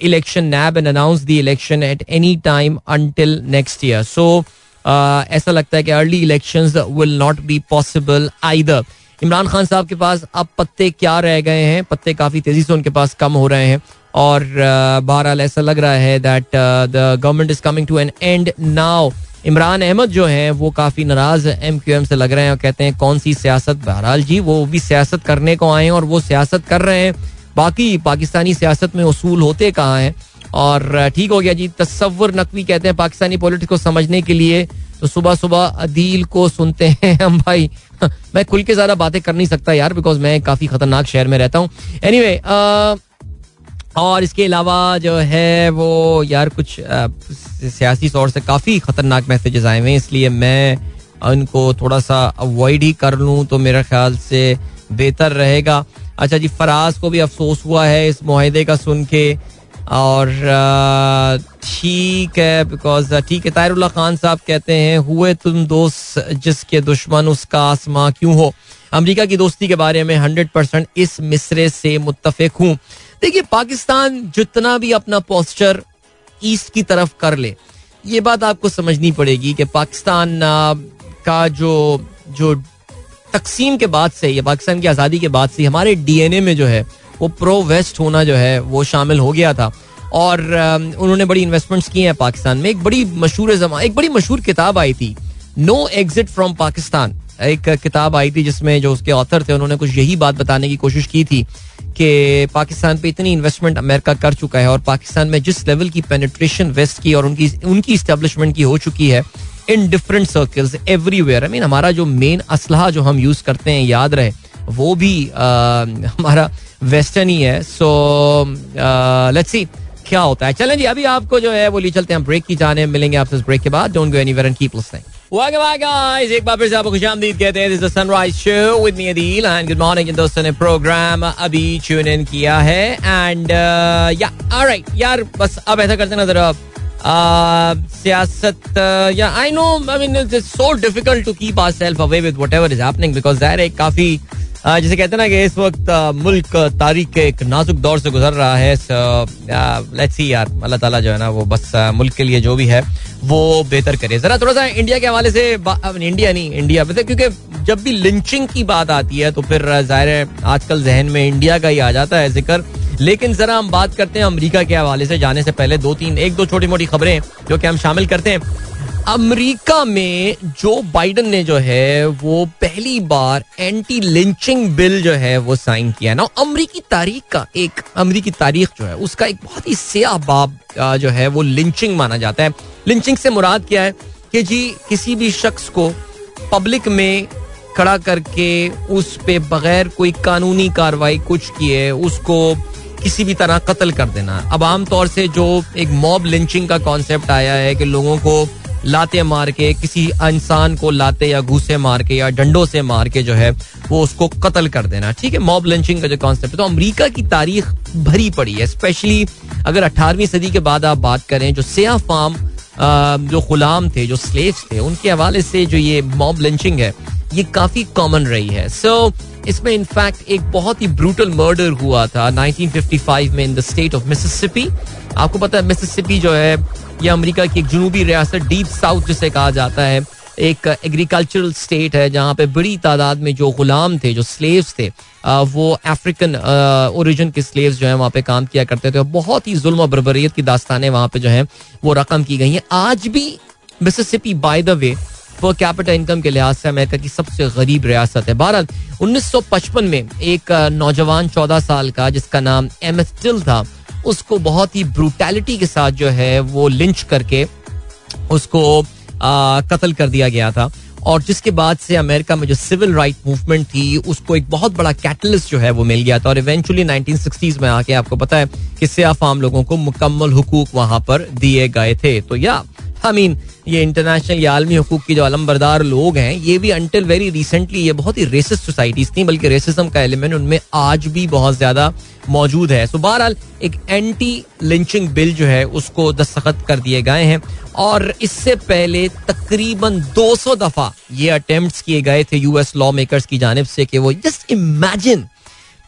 Election nab and announce the election at any time until next year so ऐसा लगता है कि early election will not be possible either Imran Khan sahab के पास अब पत्ते क्या रह गए हैं? पत्ते काफ़ी तेज़ी से उनके पास कम हो रहे हैं। और uh, बहरहाल ऐसा लग रहा है that the government is coming to an end now Imran Ahmed जो हैं वो काफ़ी नाराज़ एम क्यू एम से लग रहे हैं और कहते हैं कौन सी सियासत? बहरहाल जी वो भी सियासत करने को आए हैं और वो सियासत कर रहे हैं। बाकी पाकिस्तानी सियासत में उसूल होते कहाँ हैं? और ठीक हो गया जी तस्वर नकवी कहते हैं पाकिस्तानी पॉलिटिक्स को समझने के लिए तो सुबह सुबह अदील को सुनते हैं हम भाई। मैं खुल के ज़्यादा बातें कर नहीं सकता यार बिकॉज़ मैं काफ़ी खतरनाक शहर में रहता हूँ। एनी anyway, और इसके अलावा जो है वो यार कुछ सियासी तौर से काफ़ी ख़तरनाक मैसेजेस आए हुए हैं इसलिए मैं उनको थोड़ा सा अवॉइड ही कर लूँ तो मेरे ख्याल से बेहतर रहेगा। अच्छा जी, फराज को भी अफसोस हुआ है इस माहे का सुन के। और ठीक है बिकॉज़ ठीक है तायरुल्ला खान साहब कहते हैं, हुए तुम दोस्त जिसके दुश्मन उसका आसमां क्यों हो? अमेरिका की दोस्ती के बारे में हंड्रेड परसेंट इस मिसरे से मुतफिक हूँ। देखिए, पाकिस्तान जितना भी अपना पोस्टर ईस्ट की तरफ़ कर ले, ये बात आपको समझनी पड़ेगी कि पाकिस्तान का जो जो तकसीम के बाद से, या पाकिस्तान की आज़ादी के बाद से हमारे डीएनए में जो है, वो प्रो वेस्ट होना जो है, वो शामिल हो गया था। और उन्होंने बड़ी इन्वेस्टमेंट्स की हैं पाकिस्तान में। एक बड़ी मशहूर जमा, एक बड़ी मशहूर किताब आई थी नो एग्जिट फ्रॉम पाकिस्तान एक किताब आई थी जिसमें जो उसके ऑथर थे, उन्होंने कुछ यही बात बताने की कोशिश की थी कि पाकिस्तान पे इतनी इन्वेस्टमेंट अमेरिका कर चुका है और पाकिस्तान में जिस लेवल की पेनिट्रेशन वेस्ट की और उनकी उनकी इस्टेब्लिशमेंट की हो चुकी है in different circles everywhere I mean हमारा जो मेन असलहा जो हम यूज़ करते हैं याद रहे वो भी हमारा वेस्टर्न ही है सो लेट्स सी क्या होता है चलें जी अभी आपको जो है वो ले चलते हैं ब्रेक की जाने मिलेंगे आपसे ब्रेक के बाद don't go anywhere and keep listening Welcome back, guys. एक बार फिर से आपको खुशामदीद कहते हैं. This is the Sunrise Show with me Adil and good morning. जिन दोस्तों ने प्रोग्राम अभी ट्यून इन किया है एंड या ऑलराइट यार बस अब ऐसा करते ना जरा काफ़ी जैसे कहते ना कि इस वक्त मुल्क तारीख के एक नाजुक दौर से गुजर रहा है अल्लाह ताला जो है ना वो बस मुल्क के लिए जो भी है, वो बेहतर करे। जरा थोड़ा सा इंडिया के हवाले से इंडिया नहीं इंडिया मतलब क्योंकि जब भी लिंचिंग की बात आती है तो फिर ज़ाहिर है आजकल जहन में इंडिया का ही आ जाता है ज़िक्र। लेकिन जरा हम बात करते हैं अमरीका के हवाले से, जाने से पहले दो तीन, एक दो छोटी मोटी खबरें जो कि हम शामिल करते हैं। अमेरिका में जो बाइडन ने जो है, वो पहली बार एंटी लिंचिंग बिल जो है, वो साइन किया। ना अमरीकी तारीख का एक, अमरीकी तारीख जो है, उसका एक बहुत ही सियाह बाब जो है, वो लिंचिंग माना जाता है। लिंचिंग से मुराद क्या है कि जी, किसी भी शख्स को पब्लिक में खड़ा करके, उस पे बगैर कोई कानूनी कार्रवाई कुछ किए, उसको किसी भी तरह कत्ल कर देना। अब आमतौर से जो एक मॉब लिंचिंग का कॉन्सेप्ट आया है कि लोगों को लाते मार के, किसी इंसान को लाते या घूसे मार के या डंडों से मार के जो है, वो उसको कत्ल कर देना। ठीक है मॉब लंचिंग का जो कॉन्सेप्ट है तो अमेरिका की तारीख भरी पड़ी है। स्पेशली अगर अठारहवीं सदी के बाद आप बात करें, जो सिया फार्म जो गुलाम थे जो स्लेव्स थे उनके हवाले से जो ये मॉब लंचिंग है ये काफ़ी कॉमन रही है। सो so, इसमें इनफैक्ट एक बहुत ही ब्रूटल मर्डर हुआ था 1955 में in the state of Mississippi आपको पता है मिसिसिपी जो है ये अमेरिका की एक जनूबी रियासत डीप साउथ जिसे कहा जाता है। एक एग्रीकल्चरल स्टेट है जहाँ पे बड़ी तादाद में जो गुलाम थे, जो स्लेव्स थे वो अफ्रीकन ओरिजिन के स्लेव्स जो है वहाँ पे काम किया करते थे और बहुत ही जुल्म और बरबरीत की दास्तानें वहाँ पे जो है, वो रकम की गई हैं। आज भी मिसिसिपी बाय द वे पर कैपिटल इनकम के लिहाज से अमेरिका की सबसे गरीब रियासत है। बहरहाल 1955 में एक नौजवान 14 साल का, जिसका नाम एम एस टिल था, उसको बहुत ही ब्रूटैलिटी के साथ जो है वो लिंच करके उसको कत्ल कर दिया गया था। और जिसके बाद से अमेरिका में जो सिविल राइट मूवमेंट थी, उसको एक बहुत बड़ा कैटलिस्ट जो है वो मिल गया था। और इवेंचुअली 1960s में आके आपको पता है कि सियाफ आम लोगों को मुकम्मल हुकूक वहाँ पर दिए गए थे। तो या आई मीन ये इंटरनेशनल या आलमी हकूक की जो अलमबरदार लोग हैं, ये भी अंटिल वेरी रिसेंटली ये बहुत ही रेसिस्ट सोसाइटीज थी, बल्कि रेसिज्म का एलिमेंट उनमें आज भी बहुत ज़्यादा मौजूद है। सो बहरहाल, एक एंटी लिंचिंग बिल जो है, उसको दस्तखत कर दिए गए हैं। और इससे पहले तकरीबन 200 दफ़ा ये अटेम्प्ट किए गए थे यूएस लॉ मेकर्स की जानब से कि वो जस्ट इमेजिन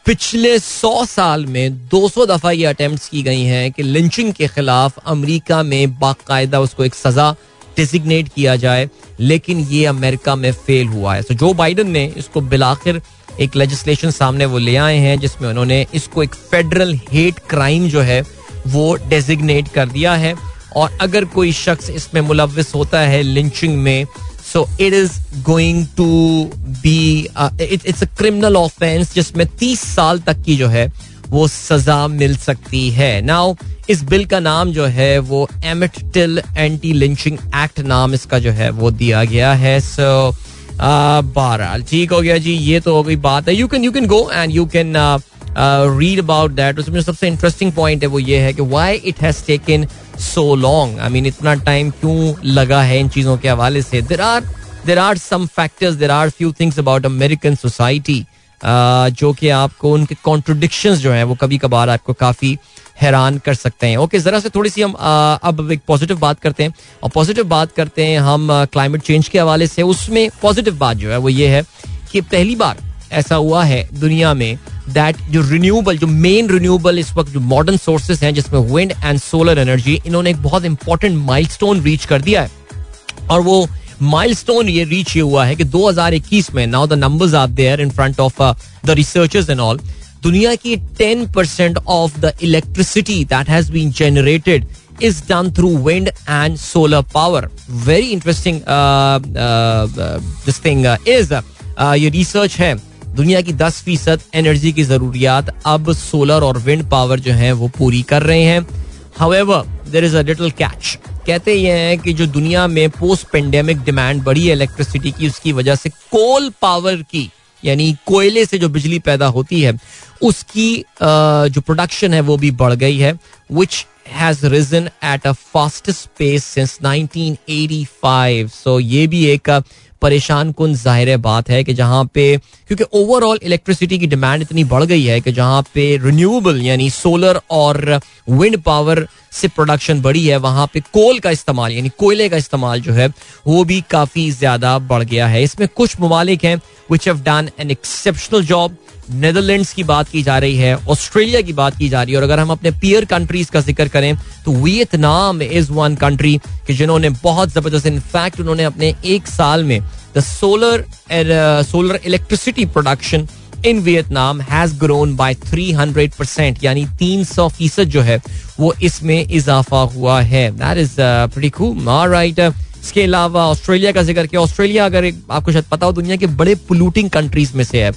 पिछले सौ साल में 200 दफ़ा ये अटेम्प्ट की गई हैं कि लिंचिंग के खिलाफ अमेरिका में बाकायदा उसको एक सजा डिजिग्नेट किया जाए, लेकिन ये अमेरिका में फेल हुआ है। सो जो बाइडन ने इसको बिलाखिर एक लेजिस्लेशन सामने वो ले आए हैं, जिसमें उन्होंने इसको एक फेडरल हेट क्राइम जो है, वो डेजिग्नेट कर दिया है। और अगर कोई शख्स इसमें मुलविस होता है लिंचिंग में so it is going to be it's a criminal offence जिसमें तीस साल तक की जो है वो सजा मिल सकती है। नाउ इस बिल का नाम जो है, वो Emmett Till anti lynching act नाम इसका जो है, वो दिया गया है। सो बहरहाल, ठीक हो गया जी, ये तो हो गई बात है। You can you can go and you can read about that उसमें सबसे इंटरेस्टिंग पॉइंट है, वो ये है कि why it has taken so long I mean इतना टाइम क्यों लगा है इन चीज़ों के हवाले से? There are there are some factors there are few things about American society जो कि आपको उनके कॉन्ट्रोडिक्शन जो है, वो कभी कभार आपको काफ़ी हैरान कर सकते हैं। ओके जरा से थोड़ी सी हम अब एक पॉजिटिव बात करते हैं। और पॉजिटिव बात करते हैं हम क्लाइमेट चेंज के हवाले से। उसमें पॉजिटिव बात जो है, वो ये है कि पहली बार ऐसा हुआ है दुनिया में दैट जो रिन्यूएबल जो मेन रिन्यूएबल इस वक्त जो मॉडर्न सोर्सेज हैं, जिसमें विंड एंड सोलर एनर्जी इन्होंने एक बहुत इंपॉर्टेंट माइलस्टोन रीच कर दिया है। और वो माइलस्टोन ये रीच ये हुआ है कि 2021 में now the numbers are there in front of the researchers and all दुनिया की 10 percent of the electricity that has been generated is done through wind and solar power very interesting this thing is ये रिसर्च है। दुनिया की 10 फ़ीसद एनर्जी की जरूरियात अब सोलर और विंड पावर जो है वो पूरी कर रहे हैं। However there is a little catch कहते ये हैं कि जो दुनिया में पोस्ट पेंडेमिक डिमांड बढ़ी है इलेक्ट्रिसिटी की, उसकी वजह से कोल पावर की, यानी कोयले से जो बिजली पैदा होती है, उसकी जो प्रोडक्शन है वो भी बढ़ गई है which has risen at a fastest pace since 1985 so ये भी एक परेशान कन ज़ाहिर बात है कि जहाँ पे, क्योंकि ओवरऑल इलेक्ट्रिसिटी की डिमांड इतनी बढ़ गई है कि जहाँ पे रिन्यूएबल यानी सोलर और विंड पावर से प्रोडक्शन बढ़ी है, वहाँ पे कोल का इस्तेमाल, यानी कोयले का इस्तेमाल जो है, वो भी काफ़ी ज़्यादा बढ़ गया है। इसमें कुछ ममालिक हैं which have done an exceptional job Netherlands की बात की जा रही है ऑस्ट्रेलिया की बात की जा रही है, और अगर हम अपने पियर कंट्रीज़ का ज़िक्र करें तो वियतनाम इज़ वन कंट्री कि जिन्होंने बहुत ज़बरदस्त इनफैक्ट उन्होंने अपने एक साल में the solar solar electricity production in Vietnam has grown by 300 percent यानी 300 फ़ीसद जो है, वो इसमें इजाफा हुआ है। That is pretty cool alright इसके अलावा ऑस्ट्रेलिया का ज़िक्र किया। ऑस्ट्रेलिया, अगर आपको शायद पता हो, दुनिया के बड़े पोल्यूटिंग कंट्रीज़ में से है।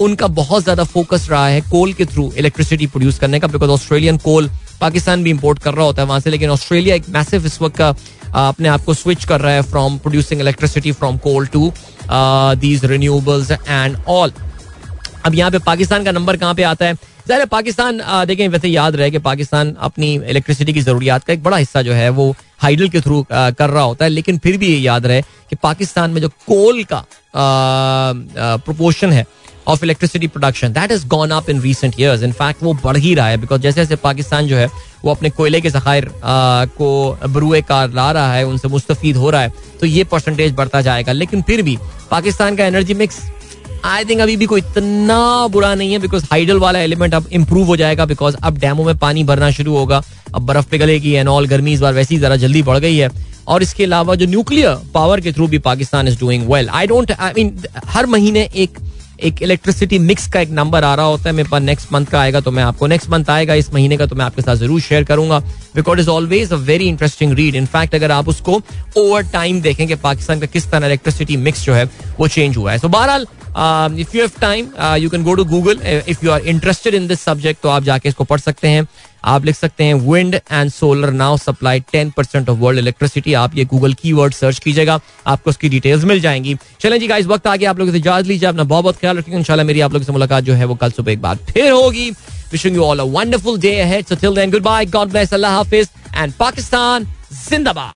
उनका बहुत ज़्यादा फोकस रहा है कोल के थ्रू इलेक्ट्रिसिटी प्रोड्यूस करने का बिकॉज़ ऑस्ट्रेलियन कोल पाकिस्तान भी इंपोर्ट कर रहा होता है वहाँ से। लेकिन ऑस्ट्रेलिया एक मैसिव इस वक्त का अपने आप को स्विच कर रहा है from producing electricity from coal to these renewables and all अब यहाँ पे पाकिस्तान का नंबर कहाँ पे आता है? ज़ाहिर पाकिस्तान देखें, वैसे याद रहे कि पाकिस्तान अपनी इलेक्ट्रिसिटी की ज़रूरियात का एक बड़ा हिस्सा जो है, वो हाइडल के थ्रू कर रहा होता है, लेकिन फिर भी ये याद रहे कि पाकिस्तान में जो कोल का प्रोपोर्शन है of electricity production that is gone up in recent years in fact वो बढ़ ही रहा है बिकॉज़ जैसे जैसे पाकिस्तान जो है, वो अपने कोयले के जखायर को बरुए कार ला रहा है, उनसे मुस्तफ़ हो रहा है तो ये परसेंटेज बढ़ता जाएगा। लेकिन फिर भी पाकिस्तान का एनर्जी मिक्स आई थिंक अभी भी कोई इतना बुरा नहीं है बिकॉज़ हाइडल वाला एलिमेंट अब इंप्रूव हो जाएगा बिकॉज़ अब डैमों में पानी भरना शुरू होगा। अब बर्फ़ पिघलेगी एंड ऑल गर्मी इस बार वैसी जरा जल्दी बढ़ गई है। और इसके अलावा जो न्यूक्लियर पावर के थ्रू भी Pakistan is doing well I don't I mean हर महीने एक एक इलेक्ट्रिसिटी मिक्स का एक नंबर आ रहा होता है। मेरे पास नेक्स्ट मंथ का आएगा तो मैं आपको नेक्स्ट मंथ आएगा इस महीने का तो मैं आपके साथ ज़रूर शेयर करूँगा। Because is always a very interesting read in fact अगर आप उसको ओवर टाइम देखें कि पाकिस्तान का किस तरह इलेक्ट्रिसिटी मिक्स जो है वो चेंज हुआ है। सो so, बहरहाल if you have time you can go to Google if you are interested in this subject तो आप जाके इसको पढ़ सकते हैं। आप लिख सकते हैं wind and solar now supply ten percent of world electricity आप ये गूगल की वर्ड सर्च कीजिएगा, आपको उसकी डिटेल्स मिल जाएँगी। चलें जी इस वक्त आगे आप लोगों से इजाज़त लीजिए, अपना बहुत बहुत ख्याल रखिए इंशाल्लाह मेरी आप लोगों से मुलाकात जो है वो कल सुबह एक बार फिर होगी। Wishing you all a wonderful day ahead so till then goodbye God bless अल्लाह हाफिज एंड पाकिस्तान जिंदाबाद